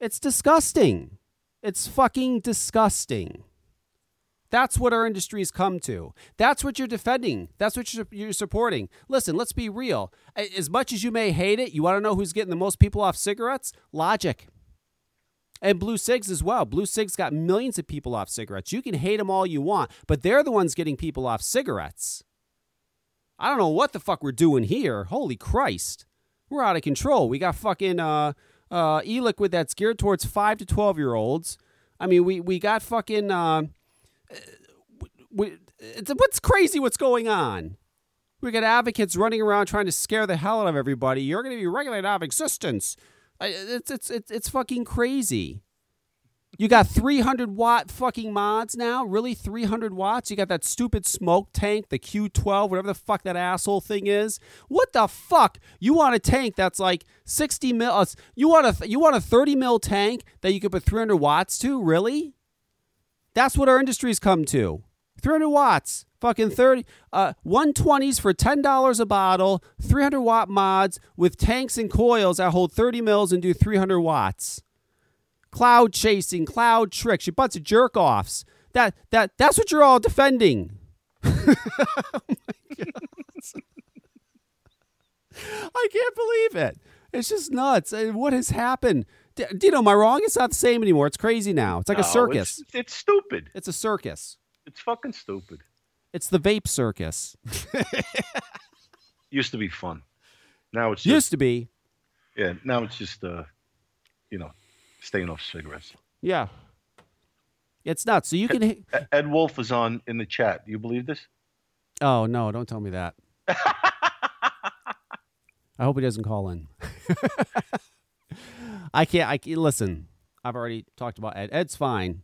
It's disgusting. It's fucking disgusting. That's what our industry's come to. That's what you're defending. That's what you're, you're supporting. Listen, let's be real. As much as you may hate it, you want to know who's getting the most people off cigarettes? Logic. And Blue Cigs as well. Blue Cigs got millions of people off cigarettes. You can hate them all you want, but they're the ones getting people off cigarettes. I don't know what the fuck we're doing here. Holy Christ. We're out of control. We got fucking uh, uh, e-liquid that's geared towards 5 to 12 year olds. I mean, we, we got fucking... Uh, what's crazy what's going on we got advocates running around trying to scare the hell out of everybody you're going to be regulated out of existence it's, it's, it's, it's fucking crazy You got 300 watt fucking mods now? Really? 300 watts? You got that stupid SMOK tank, the Q12, whatever the fuck that asshole thing is. What the fuck? You want a tank that's like 60 mil? Uh, you want a you want a 30 mil tank that you could put 300 watts to? Really? That's what our industry's come to. 300 watts. Fucking 30 uh 120s for $10 a bottle, 300 watt mods with tanks and coils that hold 30 mils and do 300 watts cloud chasing, cloud tricks, your bunch of jerk offs. That that that's what you're all defending. oh I can't believe it. It's just nuts. What has happened? Dino, am I wrong? It's not the same anymore. It's crazy now. It's like No, a circus. It's, it's stupid. It's a circus. It's fucking stupid. It's the vape circus. Used to be fun. Now it's just Used to be. yeah. Now it's just uh, you know, staying off cigarettes. Yeah. It's not. So you can. Ed Wolf is on in the chat. Do you believe this? Oh no! Don't tell me that. I hope he doesn't call in. I can't. I can't, listen. I've already talked about Ed. Ed's fine.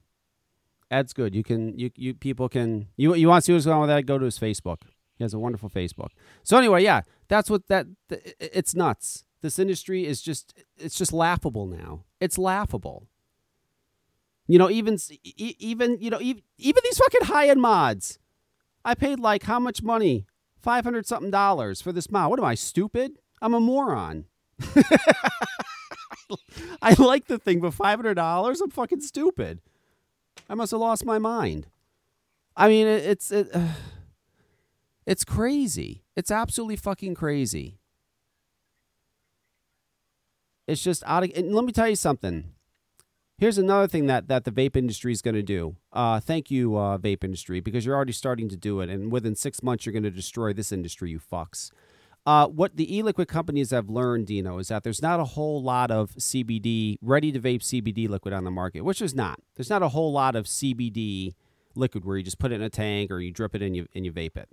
Ed's good. You can. You you people can. You you want to see what's going on with Ed? Go to his Facebook. He has a wonderful Facebook. So anyway, yeah, that's what that. It's nuts. This industry is just. It's just laughable now. It's laughable. You know, even even you know even, even these fucking high end mods. I paid like how much money? Five hundred something dollars for this mod. What am I stupid? I'm a moron. I like the thing, but five hundred dollars? I'm fucking stupid. I must have lost my mind. I mean, it, it's it, it's crazy. It's absolutely fucking crazy. It's just out of. And let me tell you something. Here's another thing that, that the vape industry is going to do. Uh, thank you, uh, vape industry, because you're already starting to do it, and within six months you're going to destroy this industry, you fucks. Uh, what the e-liquid companies have learned, Dino, is that there's not a whole lot of CBD, ready to vape CBD liquid on the market, which is not. There's not a whole lot of CBD liquid where you just put it in a tank or you drip it and you and you vape it.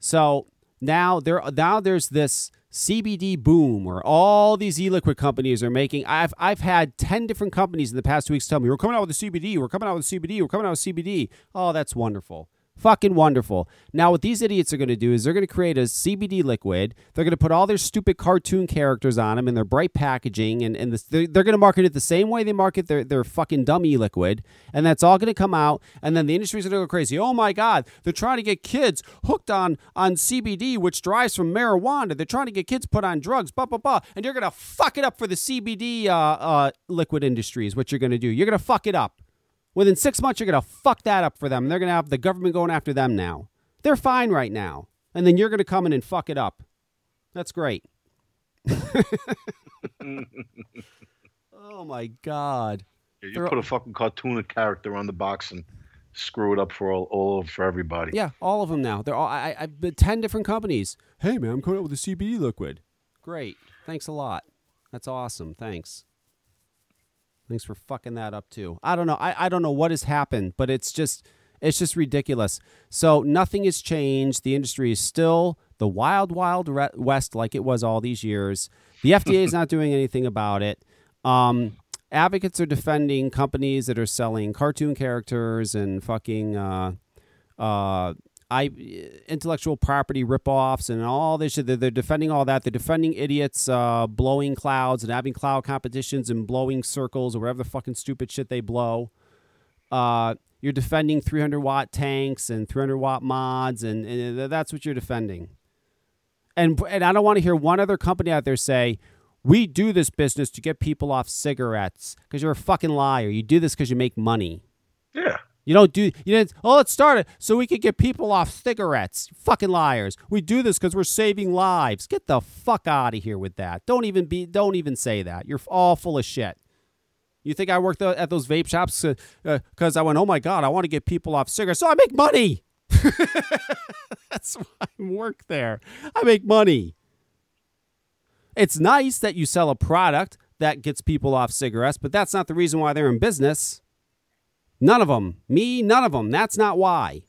So now there now there's this CBD boom where all these e-liquid companies are making. I've I've had ten different companies in the past two weeks tell me we're coming out with the CBD, we're coming out with CBD, we're coming out with CBD. Oh, that's wonderful. Fucking wonderful. Now, what these idiots are going to do is they're going to create a CBD liquid. They're going to put all their stupid cartoon characters on them and their bright packaging, and, and this, they're, they're going to market it the same way they market their, their fucking dummy liquid. And that's all going to come out. And then the industry's going to go crazy. Oh my God, they're trying to get kids hooked on, on CBD, which derives from marijuana. They're trying to get kids put on drugs, blah, blah, blah. And you're going to fuck it up for the CBD uh, uh, liquid industry, is what you're going to do. You're going to fuck it up. Within six months, you're going to fuck that up for them. They're going to have the government going after them now. They're fine right now. And then you're going to come in and fuck it up. That's great. oh my God. Yeah, you They're- put a fucking cartoon character on the box and screw it up for all, all for everybody. Yeah, all of them now. They're all, I, I, I've been 10 different companies. Hey, man, I'm coming out with a CBD liquid. Great. Thanks a lot. That's awesome. Thanks. Thanks for fucking that up too. I don't know. I, I don't know what has happened, but it's just it's just ridiculous. So nothing has changed. The industry is still the wild, wild west like it was all these years. The FDA is not doing anything about it. Um, advocates are defending companies that are selling cartoon characters and fucking uh, uh, I intellectual property ripoffs and all this shit. They're, they're defending all that. They're defending idiots uh, blowing clouds and having cloud competitions and blowing circles or whatever the fucking stupid shit they blow. Uh, you're defending 300 watt tanks and 300 watt mods, and, and that's what you're defending. And and I don't want to hear one other company out there say we do this business to get people off cigarettes because you're a fucking liar. You do this because you make money. Yeah. You don't do you didn't oh let's start it so we could get people off cigarettes. Fucking liars. We do this because we're saving lives. Get the fuck out of here with that. Don't even be don't even say that. You're all full of shit. You think I worked at those vape shops uh, uh, because I went, oh my God, I want to get people off cigarettes. So I make money. That's why I work there. I make money. It's nice that you sell a product that gets people off cigarettes, but that's not the reason why they're in business. None of them. Me, none of them. That's not why.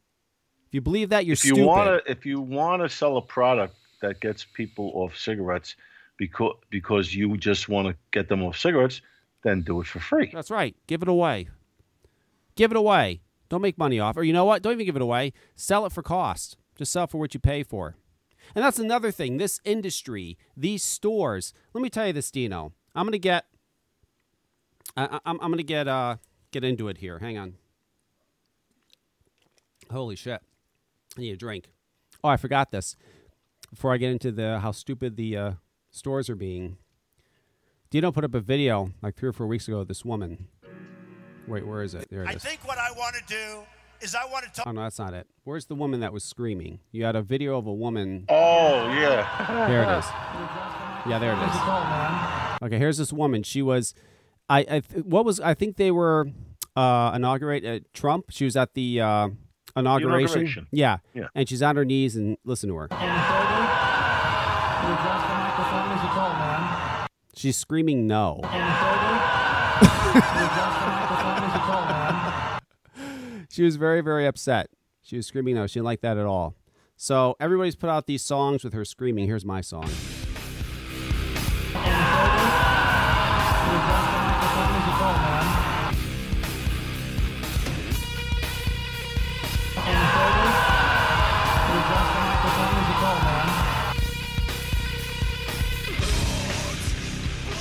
If you believe that, you're If you stupid. want to, if you want to sell a product that gets people off cigarettes, because because you just want to get them off cigarettes, then do it for free. That's right. Give it away. Give it away. Don't make money off. Or you know what? Don't even give it away. Sell it for cost. Just sell for what you pay for. And that's another thing. This industry, these stores. Let me tell you this, Dino. I'm gonna get. I, I'm, I'm gonna get uh get into it here. Hang on. Holy shit! I need a drink. Oh, I forgot this. Before I get into the how stupid the uh, stores are being, Dino put up a video like three or four weeks ago of this woman. Wait, where is it? There it I is. think what I want to do is I want to talk. Oh no, that's not it. Where's the woman that was screaming? You had a video of a woman. Oh yeah. There it is. Yeah, there it is. Okay, here's this woman. She was, I, I th- what was I think they were uh, inaugurate uh, Trump. She was at the uh, inauguration. inauguration. Yeah. Yeah. and she's on her knees and listen to her. She's screaming no. she was very, very upset. She was screaming no. She didn't like that at all. So everybody's put out these songs with her screaming. Here's my song.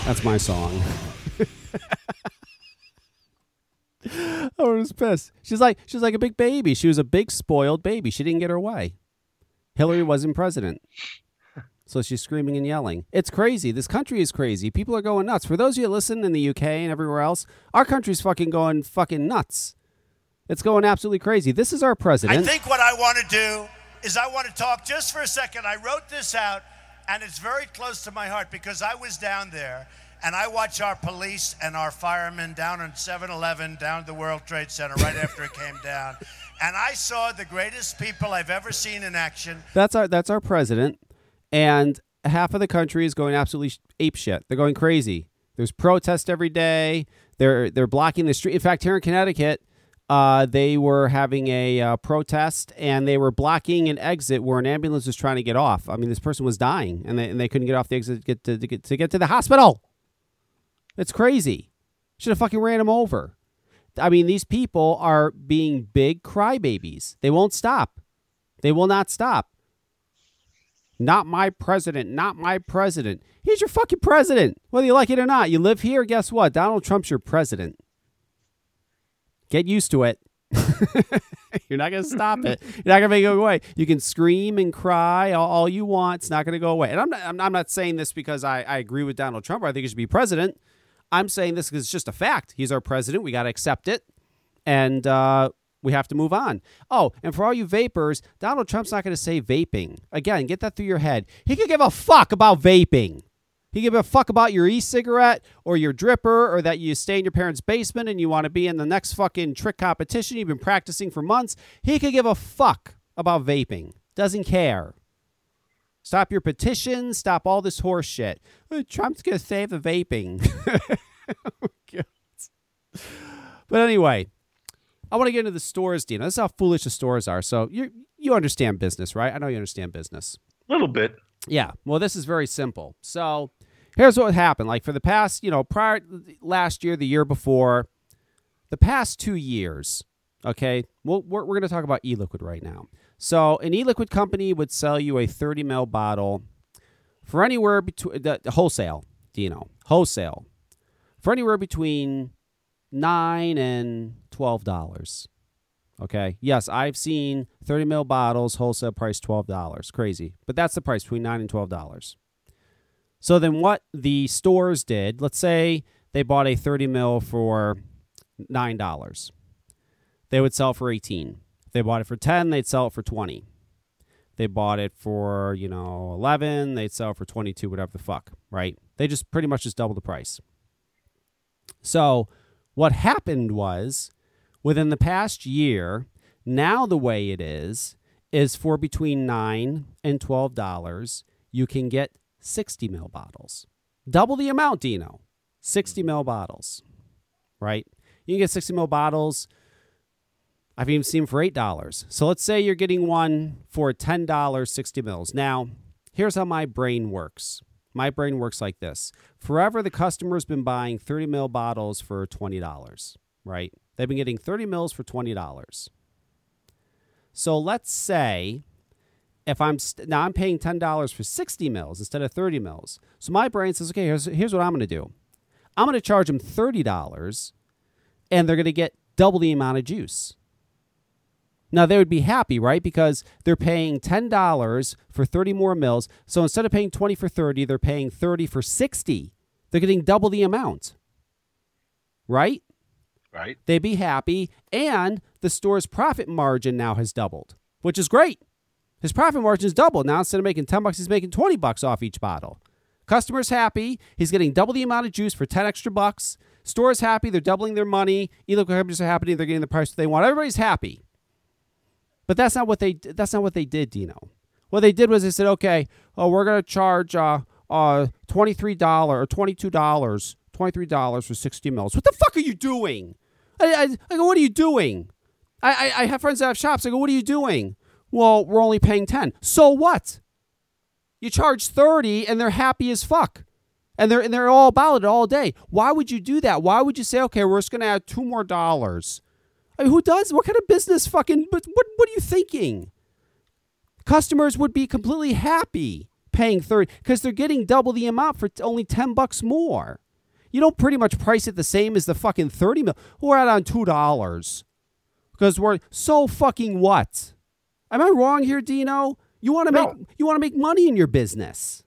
That's my song. I was pissed. She's like she's like a big baby. She was a big spoiled baby. She didn't get her way. Hillary wasn't president. So she's screaming and yelling. It's crazy. This country is crazy. People are going nuts. For those of you listening in the UK and everywhere else, our country's fucking going fucking nuts. It's going absolutely crazy. This is our president. I think what I want to do is I want to talk just for a second. I wrote this out, and it's very close to my heart because I was down there and I watch our police and our firemen down on 7 Eleven, down at the World Trade Center right after it came down. And I saw the greatest people I've ever seen in action. That's our that's our president, and half of the country is going absolutely sh- ape shit. They're going crazy. There's protests every day. They're they're blocking the street. In fact, here in Connecticut, uh, they were having a uh, protest and they were blocking an exit where an ambulance was trying to get off. I mean, this person was dying, and they and they couldn't get off the exit to get to, to get to get to the hospital. It's crazy. Should have fucking ran him over. I mean, these people are being big crybabies. They won't stop. They will not stop. Not my president. Not my president. He's your fucking president. Whether you like it or not. You live here, guess what? Donald Trump's your president. Get used to it. You're not going to stop it. You're not going to make it go away. You can scream and cry all, all you want. It's not going to go away. And I'm not, I'm, I'm not saying this because I, I agree with Donald Trump or I think he should be president. I'm saying this because it's just a fact. He's our president. We got to accept it. And uh, we have to move on. Oh, and for all you vapors, Donald Trump's not going to say vaping. Again, get that through your head. He could give a fuck about vaping. He give a fuck about your e-cigarette or your dripper or that you stay in your parents' basement and you want to be in the next fucking trick competition you've been practicing for months. He could give a fuck about vaping. Doesn't care. Stop your petitions. Stop all this horse shit. Trump's to save the vaping. Oh, but anyway, I want to get into the stores, Dina. This is how foolish the stores are. So you you understand business, right? I know you understand business. A little bit. Yeah. Well, this is very simple. So here's what happened. Like for the past, you know, prior last year, the year before, the past two years. Okay, well, we're we're going to talk about e-liquid right now. So an e-liquid company would sell you a 30 ml bottle for anywhere between the, the wholesale. You know wholesale for anywhere between nine and twelve dollars. Okay. Yes, I've seen 30 ml bottles wholesale price $12. Crazy. But that's the price between 9 and $12. So then what the stores did, let's say they bought a 30 ml for $9. They would sell for 18. If they bought it for 10, they'd sell it for 20. They bought it for, you know, 11, they'd sell for 22, whatever the fuck, right? They just pretty much just doubled the price. So what happened was within the past year, now the way it is is for between nine and twelve dollars, you can get sixty ml bottles, double the amount, Dino. Sixty ml bottles, right? You can get sixty ml bottles. I've even seen them for eight dollars. So let's say you're getting one for ten dollars, sixty mils. Now, here's how my brain works. My brain works like this. Forever, the customer's been buying 30 ml bottles for $20, right? They've been getting 30 mils for $20. So let's say if I'm st- now I'm paying $10 for 60 mils instead of 30 mils. So my brain says, okay, here's, here's what I'm going to do. I'm going to charge them $30 and they're going to get double the amount of juice. Now they would be happy, right? Because they're paying $10 for 30 more mils. So instead of paying 20 for 30, they're paying 30 for 60. They're getting double the amount. Right? Right. They'd be happy and the store's profit margin now has doubled, which is great. His profit margin is doubled. Now instead of making 10 bucks, he's making 20 bucks off each bottle. Customer's happy. He's getting double the amount of juice for 10 extra bucks. Store's happy. They're doubling their money. E-liquid companies are happy. They're getting the price they want. Everybody's happy. But that's not what they that's not what they did, Dino. What they did was they said, okay, oh, we're gonna charge uh uh twenty three dollar or twenty two dollars, for sixty mils. What the fuck are you doing? I, I, I go, what are you doing? I, I I have friends that have shops. I go, what are you doing? Well, we're only paying ten. So what? You charge thirty, and they're happy as fuck, and they're and they're all about it all day. Why would you do that? Why would you say, okay, we're just gonna add two more dollars? I mean, who does? What kind of business fucking what what are you thinking? Customers would be completely happy paying 30 cuz they're getting double the amount for only 10 bucks more. You don't pretty much price it the same as the fucking 30 mil. We're at on $2 because we're so fucking what? Am I wrong here, Dino? You want to No. make you want to make money in your business.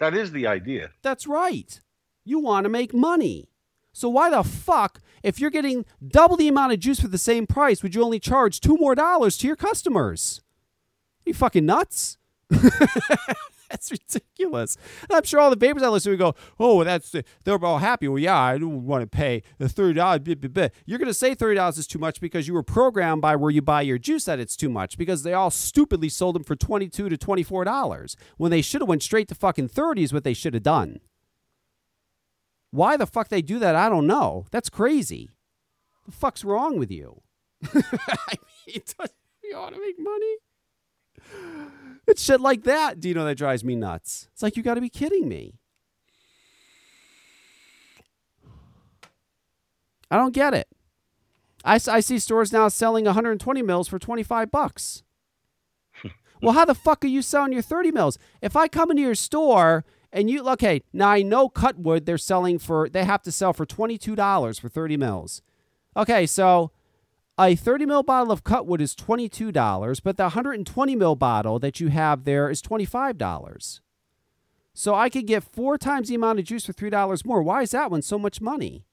That is the idea. That's right. You want to make money. So why the fuck, if you're getting double the amount of juice for the same price, would you only charge two more dollars to your customers? you fucking nuts? that's ridiculous. And I'm sure all the vapors I listen to go, oh, that's they're all happy. Well, yeah, I don't want to pay the thirty dollars. You're gonna say thirty dollars is too much because you were programmed by where you buy your juice that it's too much because they all stupidly sold them for twenty two to twenty four dollars when they should have went straight to fucking thirty is what they should have done. Why the fuck they do that, I don't know. That's crazy. The fuck's wrong with you? I mean, you ought to make money? It's shit like that, Dino, that drives me nuts. It's like you got to be kidding me. I don't get it. I, I see stores now selling 120 mils for 25 bucks. well, how the fuck are you selling your 30 mils? If I come into your store and you okay, now I know Cuttwood they're selling for they have to sell for $22 for 30 mils. Okay, so a 30 mil bottle of Cuttwood is $22, but the 120 mil bottle that you have there is $25. So I could get four times the amount of juice for $3 more. Why is that one so much money?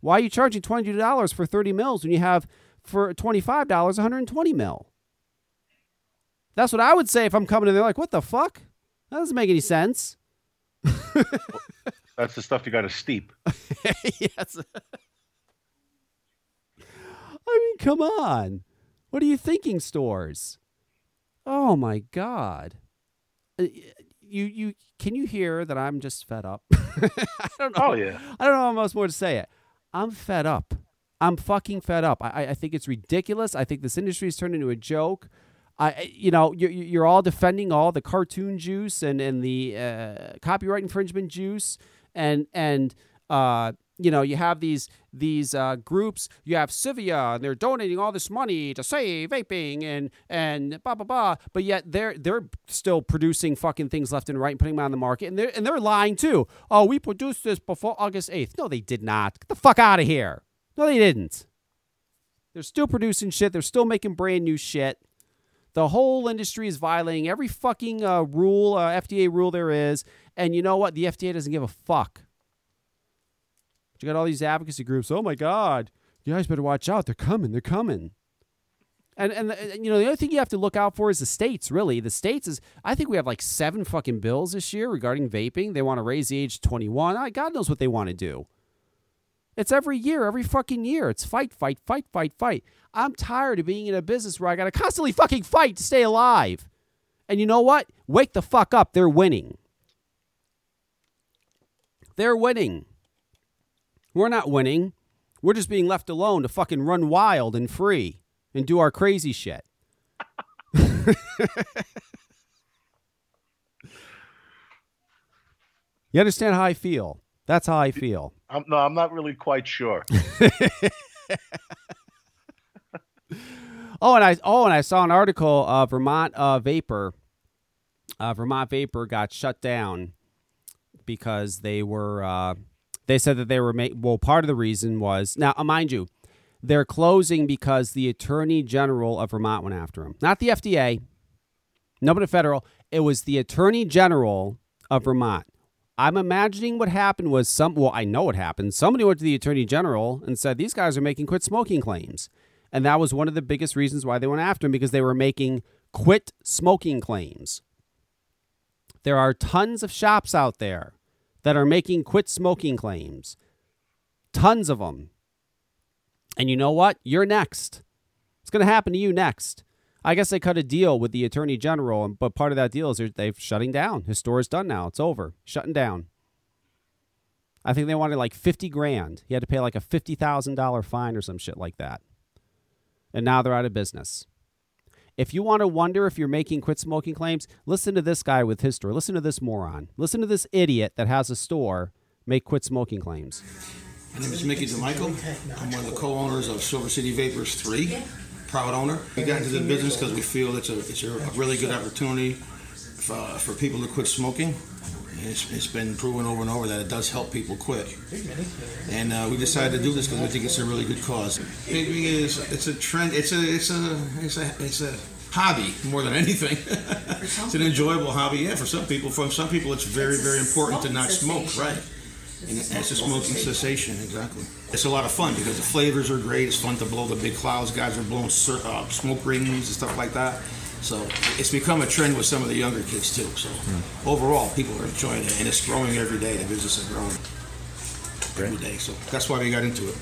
Why are you charging $22 for 30 mils when you have for $25 120 mil? That's what I would say if I'm coming in there like, what the fuck? That doesn't make any sense. That's the stuff you got to steep. yes. I mean, come on. What are you thinking, stores? Oh my god. Uh, You you can you hear that I'm just fed up? I don't know. Oh yeah. I don't know how much more to say it. I'm fed up. I'm fucking fed up. I, I- I think it's ridiculous. I think this industry has turned into a joke. I, I- you know, you're, you're all defending all the cartoon juice and and the uh, copyright infringement juice, and and uh, you know, you have these these uh, groups. You have Civia, and they're donating all this money to save vaping and and blah blah blah. But yet they're they're still producing fucking things left and right and putting them on the market, and they're and they're lying too. Oh, we produced this before August eighth. No, they did not. Get the fuck out of here. No, they didn't. They're still producing shit. They're still making brand new shit. The whole industry is violating every fucking uh, rule, uh, FDA rule there is. And you know what? The FDA doesn't give a fuck. But you got all these advocacy groups. Oh my God, you guys better watch out. They're coming. They're coming. And, and and, you know the other thing you have to look out for is the states. Really, the states is I think we have like seven fucking bills this year regarding vaping. They want to raise the age to twenty one. God knows what they want to do. It's every year, every fucking year. It's fight, fight, fight, fight, fight. I'm tired of being in a business where I got to constantly fucking fight to stay alive. And you know what? Wake the fuck up. They're winning. They're winning. We're not winning. We're just being left alone to fucking run wild and free and do our crazy shit. You understand how I feel? That's how I feel. I'm, no, I'm not really quite sure. Oh, and I oh, and I saw an article. Uh, Vermont uh, Vapor, uh, Vermont Vapor got shut down because they were. They said that they were make. Well, part of the reason was now, uh, mind you, they're closing because the Attorney General of Vermont went after them, not the FDA, nobody federal. It was the Attorney General of Vermont. I'm imagining what happened was some. Well, I know what happened. Somebody went to the Attorney General and said these guys are making quit smoking claims. And that was one of the biggest reasons why they went after him because they were making quit smoking claims. There are tons of shops out there that are making quit smoking claims. Tons of them. And you know what? You're next. It's going to happen to you next. I guess they cut a deal with the attorney general, but part of that deal is they're, shutting down. His store is done now. It's over. Shutting down. I think they wanted like 50 grand. He had to pay like a $50,000 fine or some shit like that and now they're out of business. If you want to wonder if you're making quit smoking claims, listen to this guy with his store. Listen to this moron. Listen to this idiot that has a store make quit smoking claims. My name is Mickey DeMichael. I'm one of the co-owners of Silver City Vapors 3, proud owner. We got into the business because we feel it's a, it's a really good opportunity for, for people to quit smoking. It's, it's been proven over and over that it does help people quit. And uh, we decided to do this because we think it's a really good cause. Vaping is it's a trend. It's a it's a it's a it's a hobby more than anything. it's an enjoyable hobby. Yeah, for some people. For some people, it's very very important to not smoke. Right. And it's a smoking cessation, exactly. It's a lot of fun because the flavors are great. It's fun to blow the big clouds. Guys are blowing uh, smoke rings and stuff like that. So it's become a trend with some of the younger kids too. So overall, people are enjoying it, and it's growing every day. The business is growing every day. So that's why we got into it.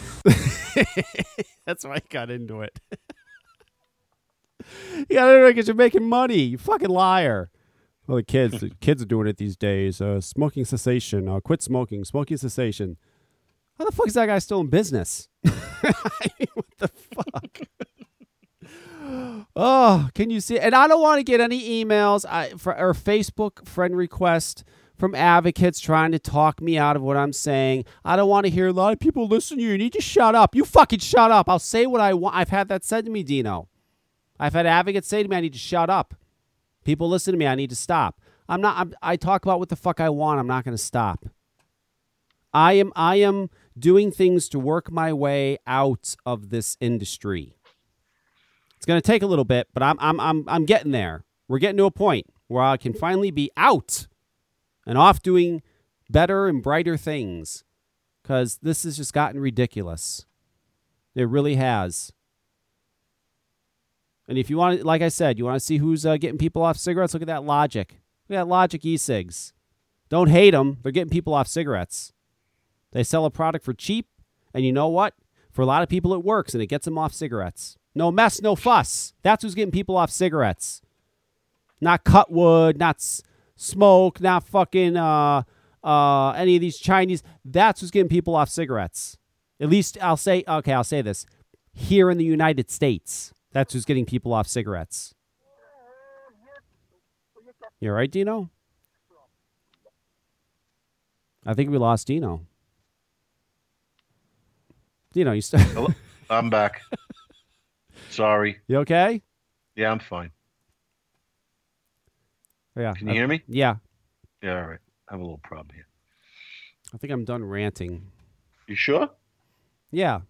That's why I got into it. you got into it because you're making money. You fucking liar. Well, the kids, the kids are doing it these days. Uh, smoking cessation. Uh, quit smoking. Smoking cessation. How the fuck is that guy still in business? I mean, what the fuck? Oh, can you see? And I don't want to get any emails I, or Facebook friend request from advocates trying to talk me out of what I'm saying. I don't want to hear a lot of people listen to you. You need to shut up. You fucking shut up. I'll say what I want. I've had that said to me, Dino. I've had advocates say to me, I need to shut up. People listen to me. I need to stop. I'm not. I'm, I talk about what the fuck I want. I'm not going to stop. I am. I am doing things to work my way out of this industry. It's going to take a little bit, but I'm. I'm. I'm. I'm getting there. We're getting to a point where I can finally be out and off doing better and brighter things, because this has just gotten ridiculous. It really has. And if you want, like I said, you want to see who's uh, getting people off cigarettes, look at that Logic. Look at that Logic e-cigs. Don't hate them. They're getting people off cigarettes. They sell a product for cheap, and you know what? For a lot of people, it works, and it gets them off cigarettes. No mess, no fuss. That's who's getting people off cigarettes. Not Cuttwood, not s- SMOK, not fucking uh, uh, any of these Chinese. That's who's getting people off cigarettes. At least I'll say, okay, I'll say this. Here in the United States, that's who's getting people off cigarettes. You all right, Dino? I think we lost Dino. Dino, you st- Hello? I'm back. Sorry. you okay? Yeah, I'm fine. Yeah. Can you hear me? Yeah. Yeah, all right. I have a little problem here. I think I'm done ranting. You sure? Yeah.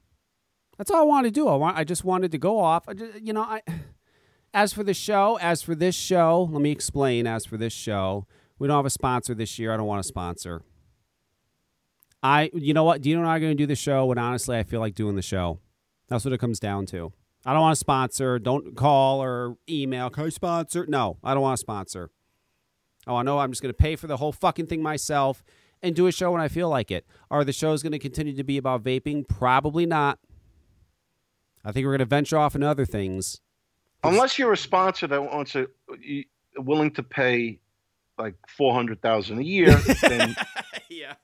That's all I wanted to do. I want I just wanted to go off. I just, you know, I as for the show, as for this show, let me explain. As for this show, we don't have a sponsor this year. I don't want a sponsor. I you know what? Do you know I'm going to do the show when honestly I feel like doing the show. That's what it comes down to. I don't want a sponsor. Don't call or email. Can I sponsor? No, I don't want a sponsor. Oh, I know I'm just going to pay for the whole fucking thing myself and do a show when I feel like it. Are the shows going to continue to be about vaping? Probably not. I think we're going to venture off into other things. Unless you're a sponsor that wants to, willing to pay like four hundred thousand a year, then yeah.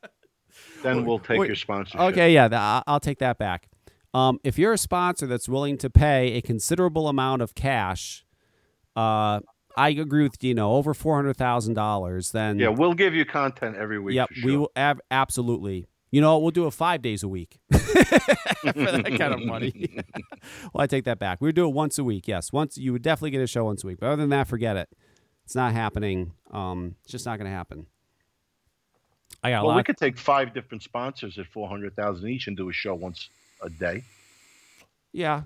then we'll take Wait, your sponsorship. Okay, yeah, I'll take that back. Um, if you're a sponsor that's willing to pay a considerable amount of cash uh, I agree with Dino. Over four hundred thousand dollars, then Yeah, we'll give you content every week. Yep, for we will ab- absolutely. You know, we'll do it five days a week for that kind of money. well, I take that back. We would do it once a week. Yes, once you would definitely get a show once a week. But other than that, forget it. It's not happening. Um, it's just not going to happen. I got a Well, we could take five different sponsors at four hundred thousand each and do a show once a day. Yeah.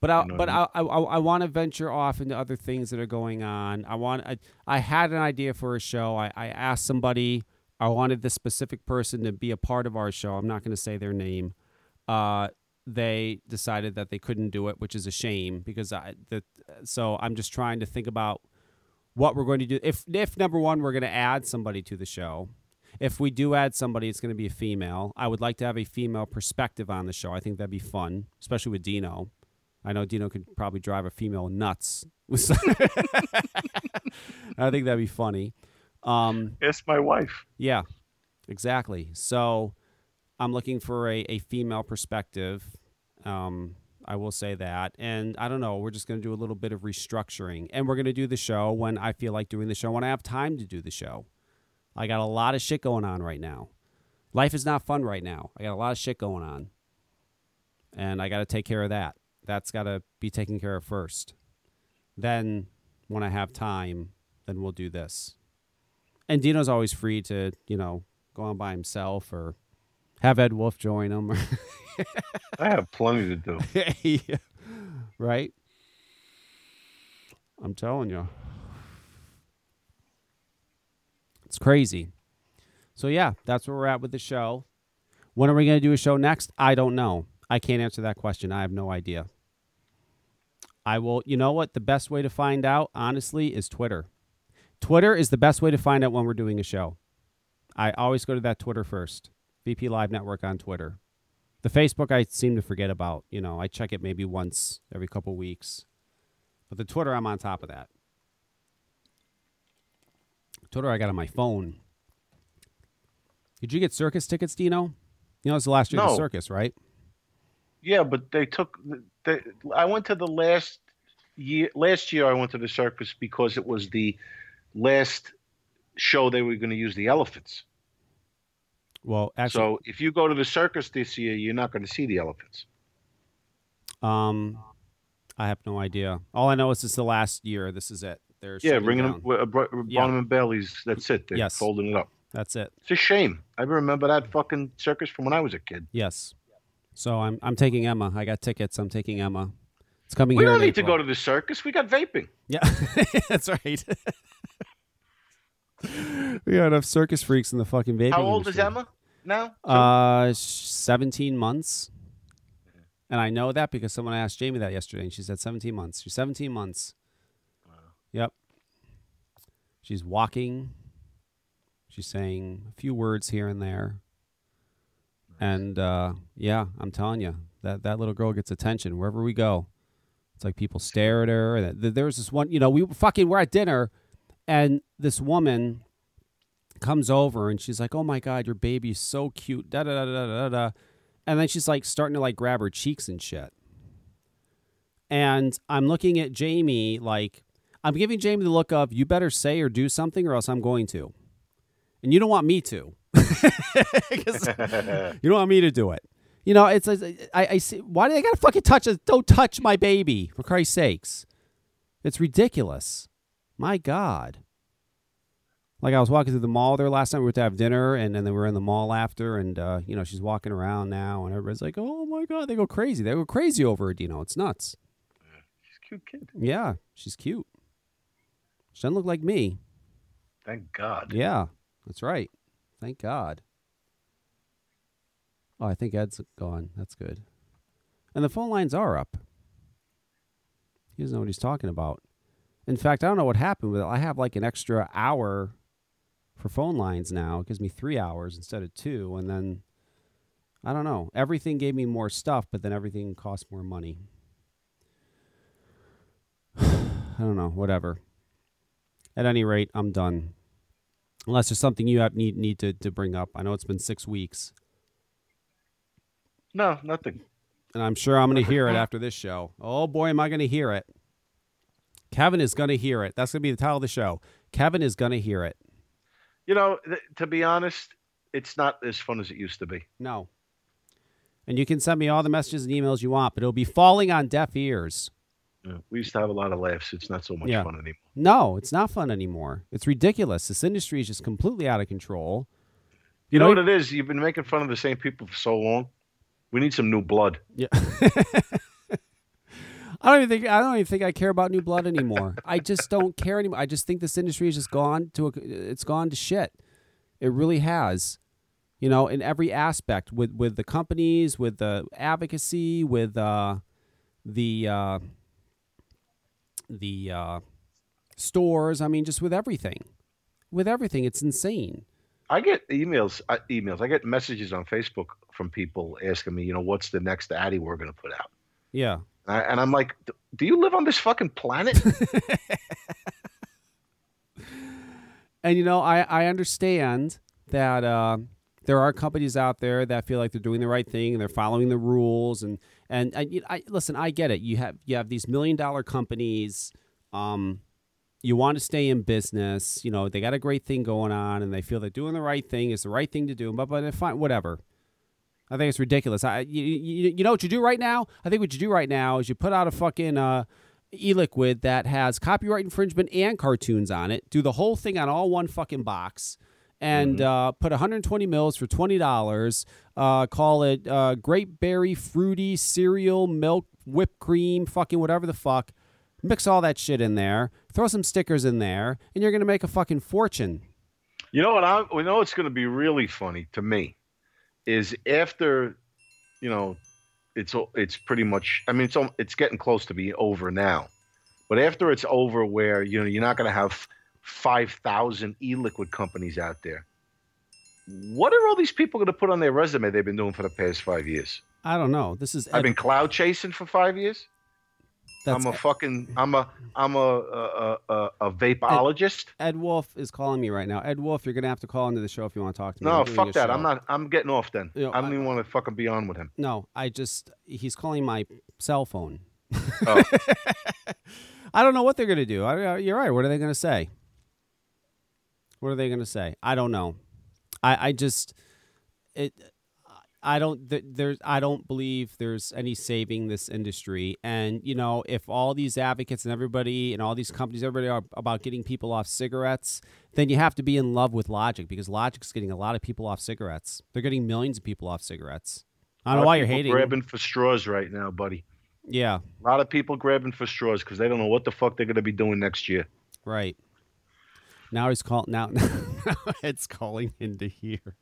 But I You know but what I I, I want to venture off into other things that are going on. I want I, I had an idea for a show. I, I asked somebody. I wanted this specific person to be a part of our show. I'm not going to say their name. Uh, they decided that they couldn't do it, which is a shame because I that. so I'm just trying to think about what we're going to do. If if number one we're going to add somebody to the show. If we do add somebody, it's going to be a female. I would like to have a female perspective on the show. I think that'd be fun, especially with Dino. I know Dino could probably drive a female nuts. I think that'd be funny. Um, Ask my wife. yeah, exactly. So I'm looking for a, a female perspective. Um, I will say that. And I don't know, we're just going to do a little bit of restructuring. And we're going to do the show when I feel like doing the show, when I have time to do the show. I got a lot of shit going on right now. Life is not fun right now. I got a lot of shit going on. And I got to take care of that. That's got to be taken care of first. Then, when I have time, then we'll do this. And Dino's always free to, you know, go on by himself or have Ed Wolf join him. I have plenty to do. Yeah. right? I'm telling you. It's crazy. So, yeah, that's where we're at with the show. When are we going to do a show next? I don't know. I can't answer that question. I have no idea. I will, you know what? The best way to find out, honestly, is Twitter. Twitter is the best way to find out when we're doing a show. I always go to that Twitter first. VP Live Network on Twitter. The Facebook I seem to forget about. You know, I check it maybe once every couple weeks. But the Twitter, I'm on top of that. Twitter, I got on my phone. Did you get circus tickets, Dino? You know, it's the last year of the circus, right? Yeah, but they took. They, I went to the last year. Last year, I went to the circus because it was the last show they were going to use the elephants. Well, actually, so if you go to the circus this year, you're not going to see the elephants. um, I have no idea. All I know is it's the last year. This is it. They're Yeah, bringing them uh, Br- Yeah. And Bailey's. That's it. They're Yes. folding it up. That's it. It's a shame. I remember that fucking circus from when I was a kid. Yes. So I'm I'm taking Emma. I got tickets. I'm taking Emma. It's coming We don't need to go to the circus. We got vaping. Yeah, that's right. we got enough circus freaks in the fucking vaping. How old is. Emma now? Uh, seventeen months. And I know that because someone asked Jamie that yesterday, and she said seventeen months. She's seventeen months. Yep. She's walking. She's saying a few words here and there. And uh, yeah, I'm telling you that that little girl gets attention wherever we go. It's like people stare at her. And th- there was this one, you know, we were fucking we're at dinner, and this woman comes over and she's like, "Oh my god, your baby's so cute." Da da da da da da. And then she's like starting to like grab her cheeks and shit. And I'm looking at Jamie like I'm giving Jamie the look of you better say or do something or else I'm going to. And you don't want me to. you don't want me to do it. You know, it's I, I see why do they gotta fucking touch us? Don't touch my baby, for Christ's sakes. It's ridiculous. My God. Like I was walking through the mall there last time. We were to have dinner, and, and then we were in the mall after, and uh, you know she's walking around now, and everybody's like, "Oh my god!" They go crazy. They go crazy over it. You know, it's nuts. She's a cute kid. Yeah, she's cute. She doesn't look like me. Thank God. Yeah, that's right. Thank God. Oh, I think Ed's gone. That's good. And the phone lines are up. He doesn't know what he's talking about. In fact, I don't know what happened with it. I have like an extra hour for phone lines now. It gives me three hours instead of two. And then, I don't know. Everything gave me more stuff, but then everything cost more money. I don't know. Whatever. At any rate, I'm done. Unless there's something you have need need to, to bring up. I know it's been six weeks, No, nothing. and I'm sure I'm going to hear it uh-huh. after this show. Oh boy, am I going to hear it! Kevin is gonna hear it. That's gonna be the title of the show. Kevin is gonna hear it. You know, th- to be honest, it's not as fun as it used to be. No. And you can send me all the messages and emails you want, but it'll be falling on deaf ears. Yeah. We used to have a lot of laughs. It's not so much Yeah. fun anymore. No, it's not fun anymore. It's ridiculous. This industry is just completely out of control. You know what it is? You've been making fun of the same people for so long. We need some new blood. Yeah. I don't even think I don't even think I care about new blood anymore. I just don't care anymore. I just think this industry has just gone to a, it's gone to shit. It really has. You know, in every aspect with with the companies, with the advocacy, with uh, the uh, the uh, stores. I mean, just with everything, with everything, it's insane. I get emails, uh, emails. I get messages on Facebook from people asking me, you know, what's the next atty we're going to put out? Yeah. And, I, and I'm like, do you live on this fucking planet? And you know, I I understand that uh, there are companies out there that feel like they're doing the right thing and they're following the rules and and you- I listen. I get it. You have you have these million dollar companies. Um, you want to stay in business. You know, they got a great thing going on, and they feel they're doing the right thing. It's the right thing to do. But but fine, whatever. I think it's ridiculous. I you, you, you know what you do right now? I think what you do right now is you put out a fucking uh, e-liquid that has copyright infringement and cartoons on it. Do the whole thing on all one fucking box, and uh, put 120 mils for twenty dollars. Uh, call it uh, Great Berry Fruity Cereal Milk Whipped Cream, fucking whatever the fuck. Mix all that shit in there. Throw some stickers in there, and you're gonna make a fucking fortune. you know what? I you know it's to be really funny to me is after, you know, it's it's pretty much. I mean, it's it's getting close to be over now, but after it's over, where you know you're not going to have five thousand e-liquid companies out there. What are all these people going to put on their resume they've been doing for the past five years? I don't know. This is I've been cloud chasing for five years. that's I'm a fucking. I'm a. I'm a a, a, a vapeologist. Ed Wolf is calling me right now. Ed Wolf, you're gonna have to call into the show if you want to talk to me. No, fuck that. I'm not. I'm getting off then. You know, I don't I- even want to fucking be on with him. No, I just he's calling my cell phone. Oh. I don't know what they're gonna do. I, you're right. What are they gonna say? What are they gonna say? I don't know. I I just it. I don't there's I don't believe there's any saving this industry. And you know, if all these advocates and everybody and all these companies, everybody are about getting people off cigarettes, then you have to be in love with Logic because Logic's getting a lot of people off cigarettes. They're getting millions of people off cigarettes. I don't know why you're hating. Grabbing for straws right now, buddy. Yeah, A lot of people grabbing for straws because they don't know what the fuck they're gonna be doing next year. right. Now he's calling. Now, now it's calling into here.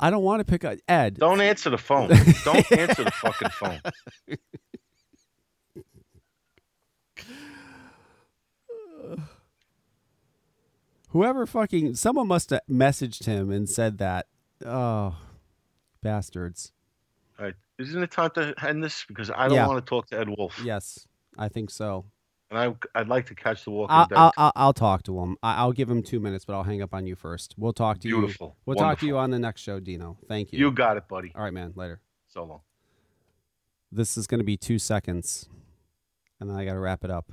I don't want to pick up Ed. Don't answer the phone. don't answer the fucking phone. Whoever fucking someone must have messaged him and said that. Oh, bastards. All right. Isn't it time to end this? Because I don't Yeah. want to talk to Ed Wolf. Yes, I think so. And I, I'd like to catch the Walking I'll, Dead. I'll, I'll, I'll talk to him. I, I'll give him two minutes, but I'll hang up on you first. We'll talk to you. Beautiful. We'll talk to you on the next show, Dino. Thank you. you got it, buddy. All right, man. Later. So long. This is going to be two seconds, and then I got to wrap it up.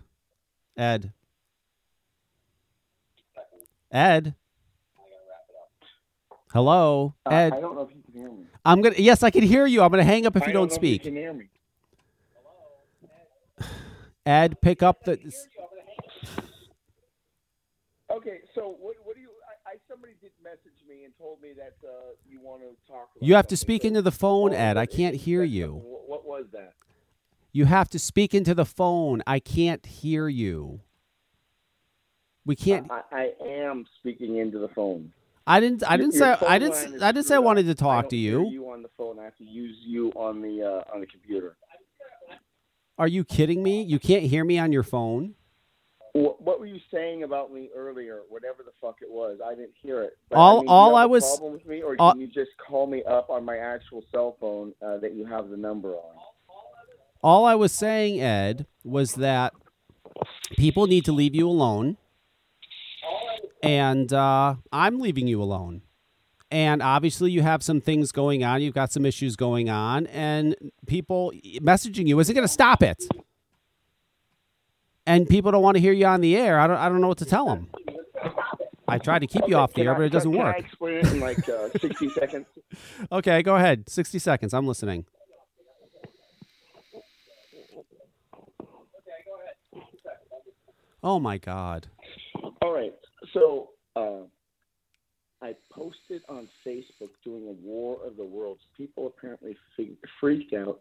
Ed. Ed. Hello, Ed. Uh, I don't know if you can hear me. I'm gonna. Yes, I can hear you. I'm gonna hang up if I you don't don't know speak. If you can hear me. Ed, pick up the. Okay, so what, what do you? I, I somebody did message me and told me that uh, you want to talk. About You have to speak So- into the phone, Ed. I can't hear you. What, what was that? You have to speak into the phone. I can't hear you. We can't. I, I am speaking into the phone. I didn't. I didn't your say. I didn't. line s- is I didn't say I wanted to talk to you. You on the phone. I have to use you on the uh, on the computer. Are you kidding me? You can't hear me on your phone. What, were you saying about me earlier? Whatever the fuck it was, I didn't hear it. But, All- I mean, all I a was- problem with me, or all- can you just call me up on my actual cell phone uh, that you have the number on? All I was saying, Ed, was that people need to leave you alone, and uh, I'm leaving you alone. And obviously, you have some things going on. You've got some issues going on, and people messaging you isn't going to stop it. and people don't want to hear you on the air. I don't I don't know what to tell them. I tried to keep you off the air, but it doesn't can work. I explain it in like uh, 60 seconds? Okay, go ahead. 60 seconds. I'm listening. Okay, go ahead. Oh my god. All right. So uh, I posted on Facebook doing a War of the Worlds. People apparently freaked out.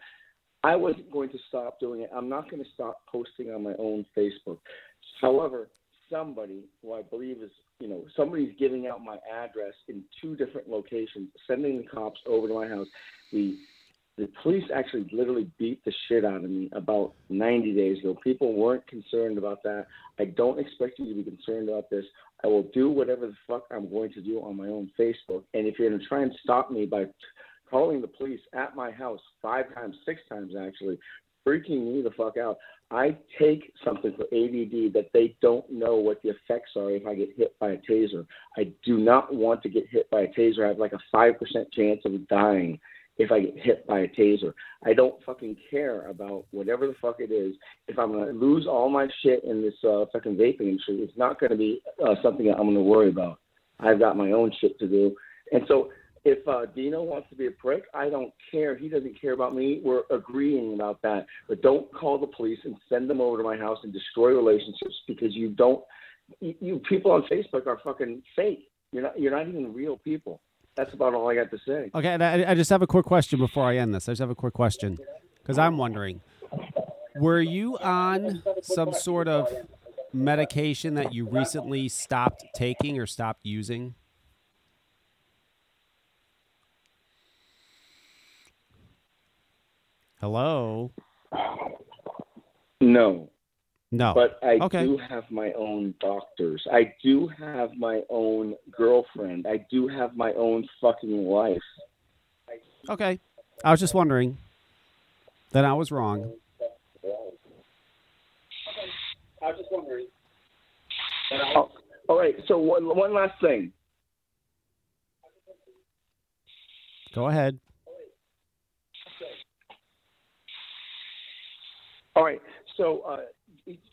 I wasn't going to stop doing it. I'm not going to stop posting on my own Facebook. However, somebody who I believe is, you know, somebody's giving out my address in two different locations, sending the cops over to my house. The the police actually literally beat the shit out of me about 90 days ago. People weren't concerned about that. I don't expect you to be concerned about this. I will do whatever the fuck I'm going to do on my own Facebook. And if you're going to try and stop me by calling the police at my house five times, six times actually, freaking me the fuck out. I take something for ADD that they don't know what the effects are if I get hit by a taser. I do not want to get hit by a taser. I have like a 5% chance of dying if I get hit by a taser. I don't fucking care about whatever the fuck it is. If I'm to lose all my shit in this uh, fucking vaping industry, it's not to be uh, something that I'm to worry about. I've got my own shit to do. And so if uh, Dino wants to be a prick, I don't care. He doesn't care about me. We're agreeing about that. But don't call the police and send them over to my house and destroy relationships because you don't. You, you people on Facebook are fucking fake. You're not. You're not even real people. That's about all I got to say. Okay, and I, I just have a quick question before I end this. I just have a quick question because I'm wondering were you on some sort of medication that you recently stopped taking or stopped using? Hello? No, No. but I Okay. do have my own doctors. I do have my own girlfriend. I do have my own fucking life. Okay. I was just wondering. Then I was wrong. Okay. I was just wondering. Oh, all right. So one, one last thing. Go ahead. All right. So, uh,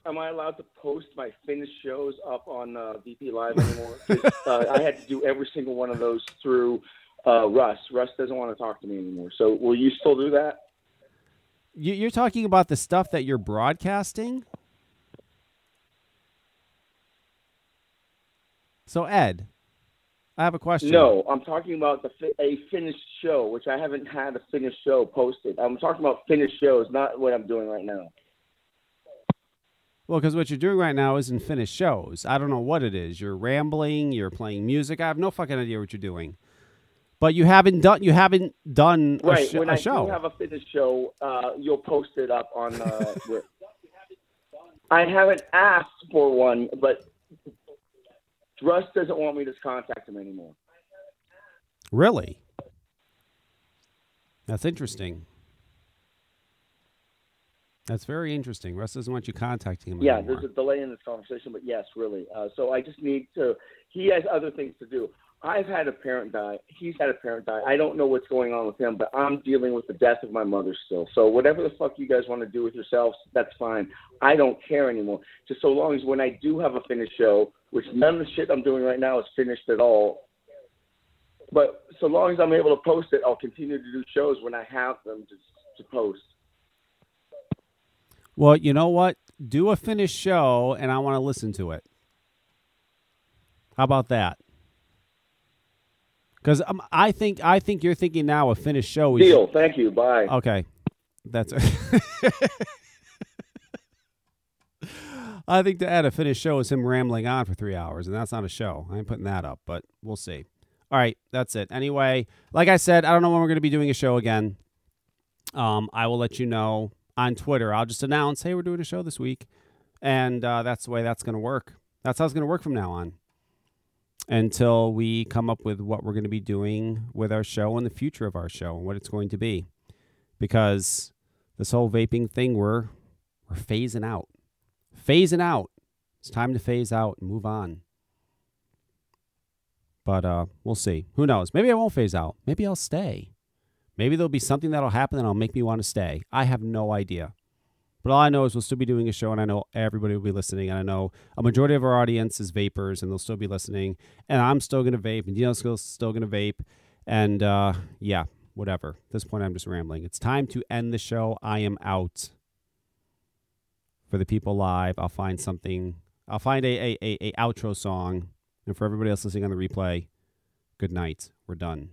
am I allowed to post my finished shows up on uh, VP Live anymore? uh, I had to do every single one of those through uh, Russ. Russ doesn't want to talk to me anymore. So, will you still do that? You- You're talking about the stuff that you're broadcasting? So, Ed, I have a question. No, I'm talking about the a finished show, which I haven't had a finished show posted. I'm talking about finished shows, not what I'm doing right now. Well, because what you're doing right now isn't finished shows. I don't know what it is. You're rambling. You're playing music. I have no fucking idea what you're doing. But you haven't done. You haven't done a, Right. sh- when a I show. do have a finished show, uh, you'll post it up on. Uh, where- I haven't asked for one, but Russ doesn't want me to contact him anymore. Really? That's interesting. That's very interesting. Russ doesn't want you contacting him Yeah, anymore. there's a delay in this conversation, but yes, really. Uh, so I just need to. He has other things to do. I've had a parent die. He's had a parent die. I don't know what's going on with him, but I'm dealing with the death of my mother still. So whatever the fuck you guys want to do with yourselves, that's fine. I don't care anymore. Just so long as when I do have a finished show, which none of the shit I'm doing right now is finished at all. But so long as I'm able to post it, I'll continue to do shows when I have them to, to post. Well, you know what? Do a finished show, and I want to listen to it. How about that? Because um, I think I think you're thinking now a finished show. is- Deal. Thank you. Bye. Okay, that's. I think to add a finished show is him rambling on for three hours, and that's not a show. I ain't putting that up, but we'll see. All right, that's it. Anyway, like I said, I don't know when we're going to be doing a show again. Um, I will let you know on Twitter. I'll just announce, hey, we're doing a show this week, and uh, that's the way that's going to work. That's how it's going to work from now on until we come up with what we're going to be doing with our show and the future of our show and what it's going to be. Because this whole vaping thing, we're we're phasing out, phasing out. It's time to phase out and move on. But uh, we'll see. Who knows? Maybe I won't phase out. Maybe I'll stay. Maybe there'll be something that'll happen that'll make me want to stay. I have no idea. But all I know is we'll still be doing a show, and I know everybody will be listening. And I know a majority of our audience is vapors, and they'll still be listening. And I'm still going to vape, and Dino's still, still going to vape. And uh, yeah, whatever. At this point, I'm just rambling. It's time to end the show. I am out. For the people live, I'll find something. I'll find a, a, a, a outro song. And for everybody else listening on the replay, good night. We're done.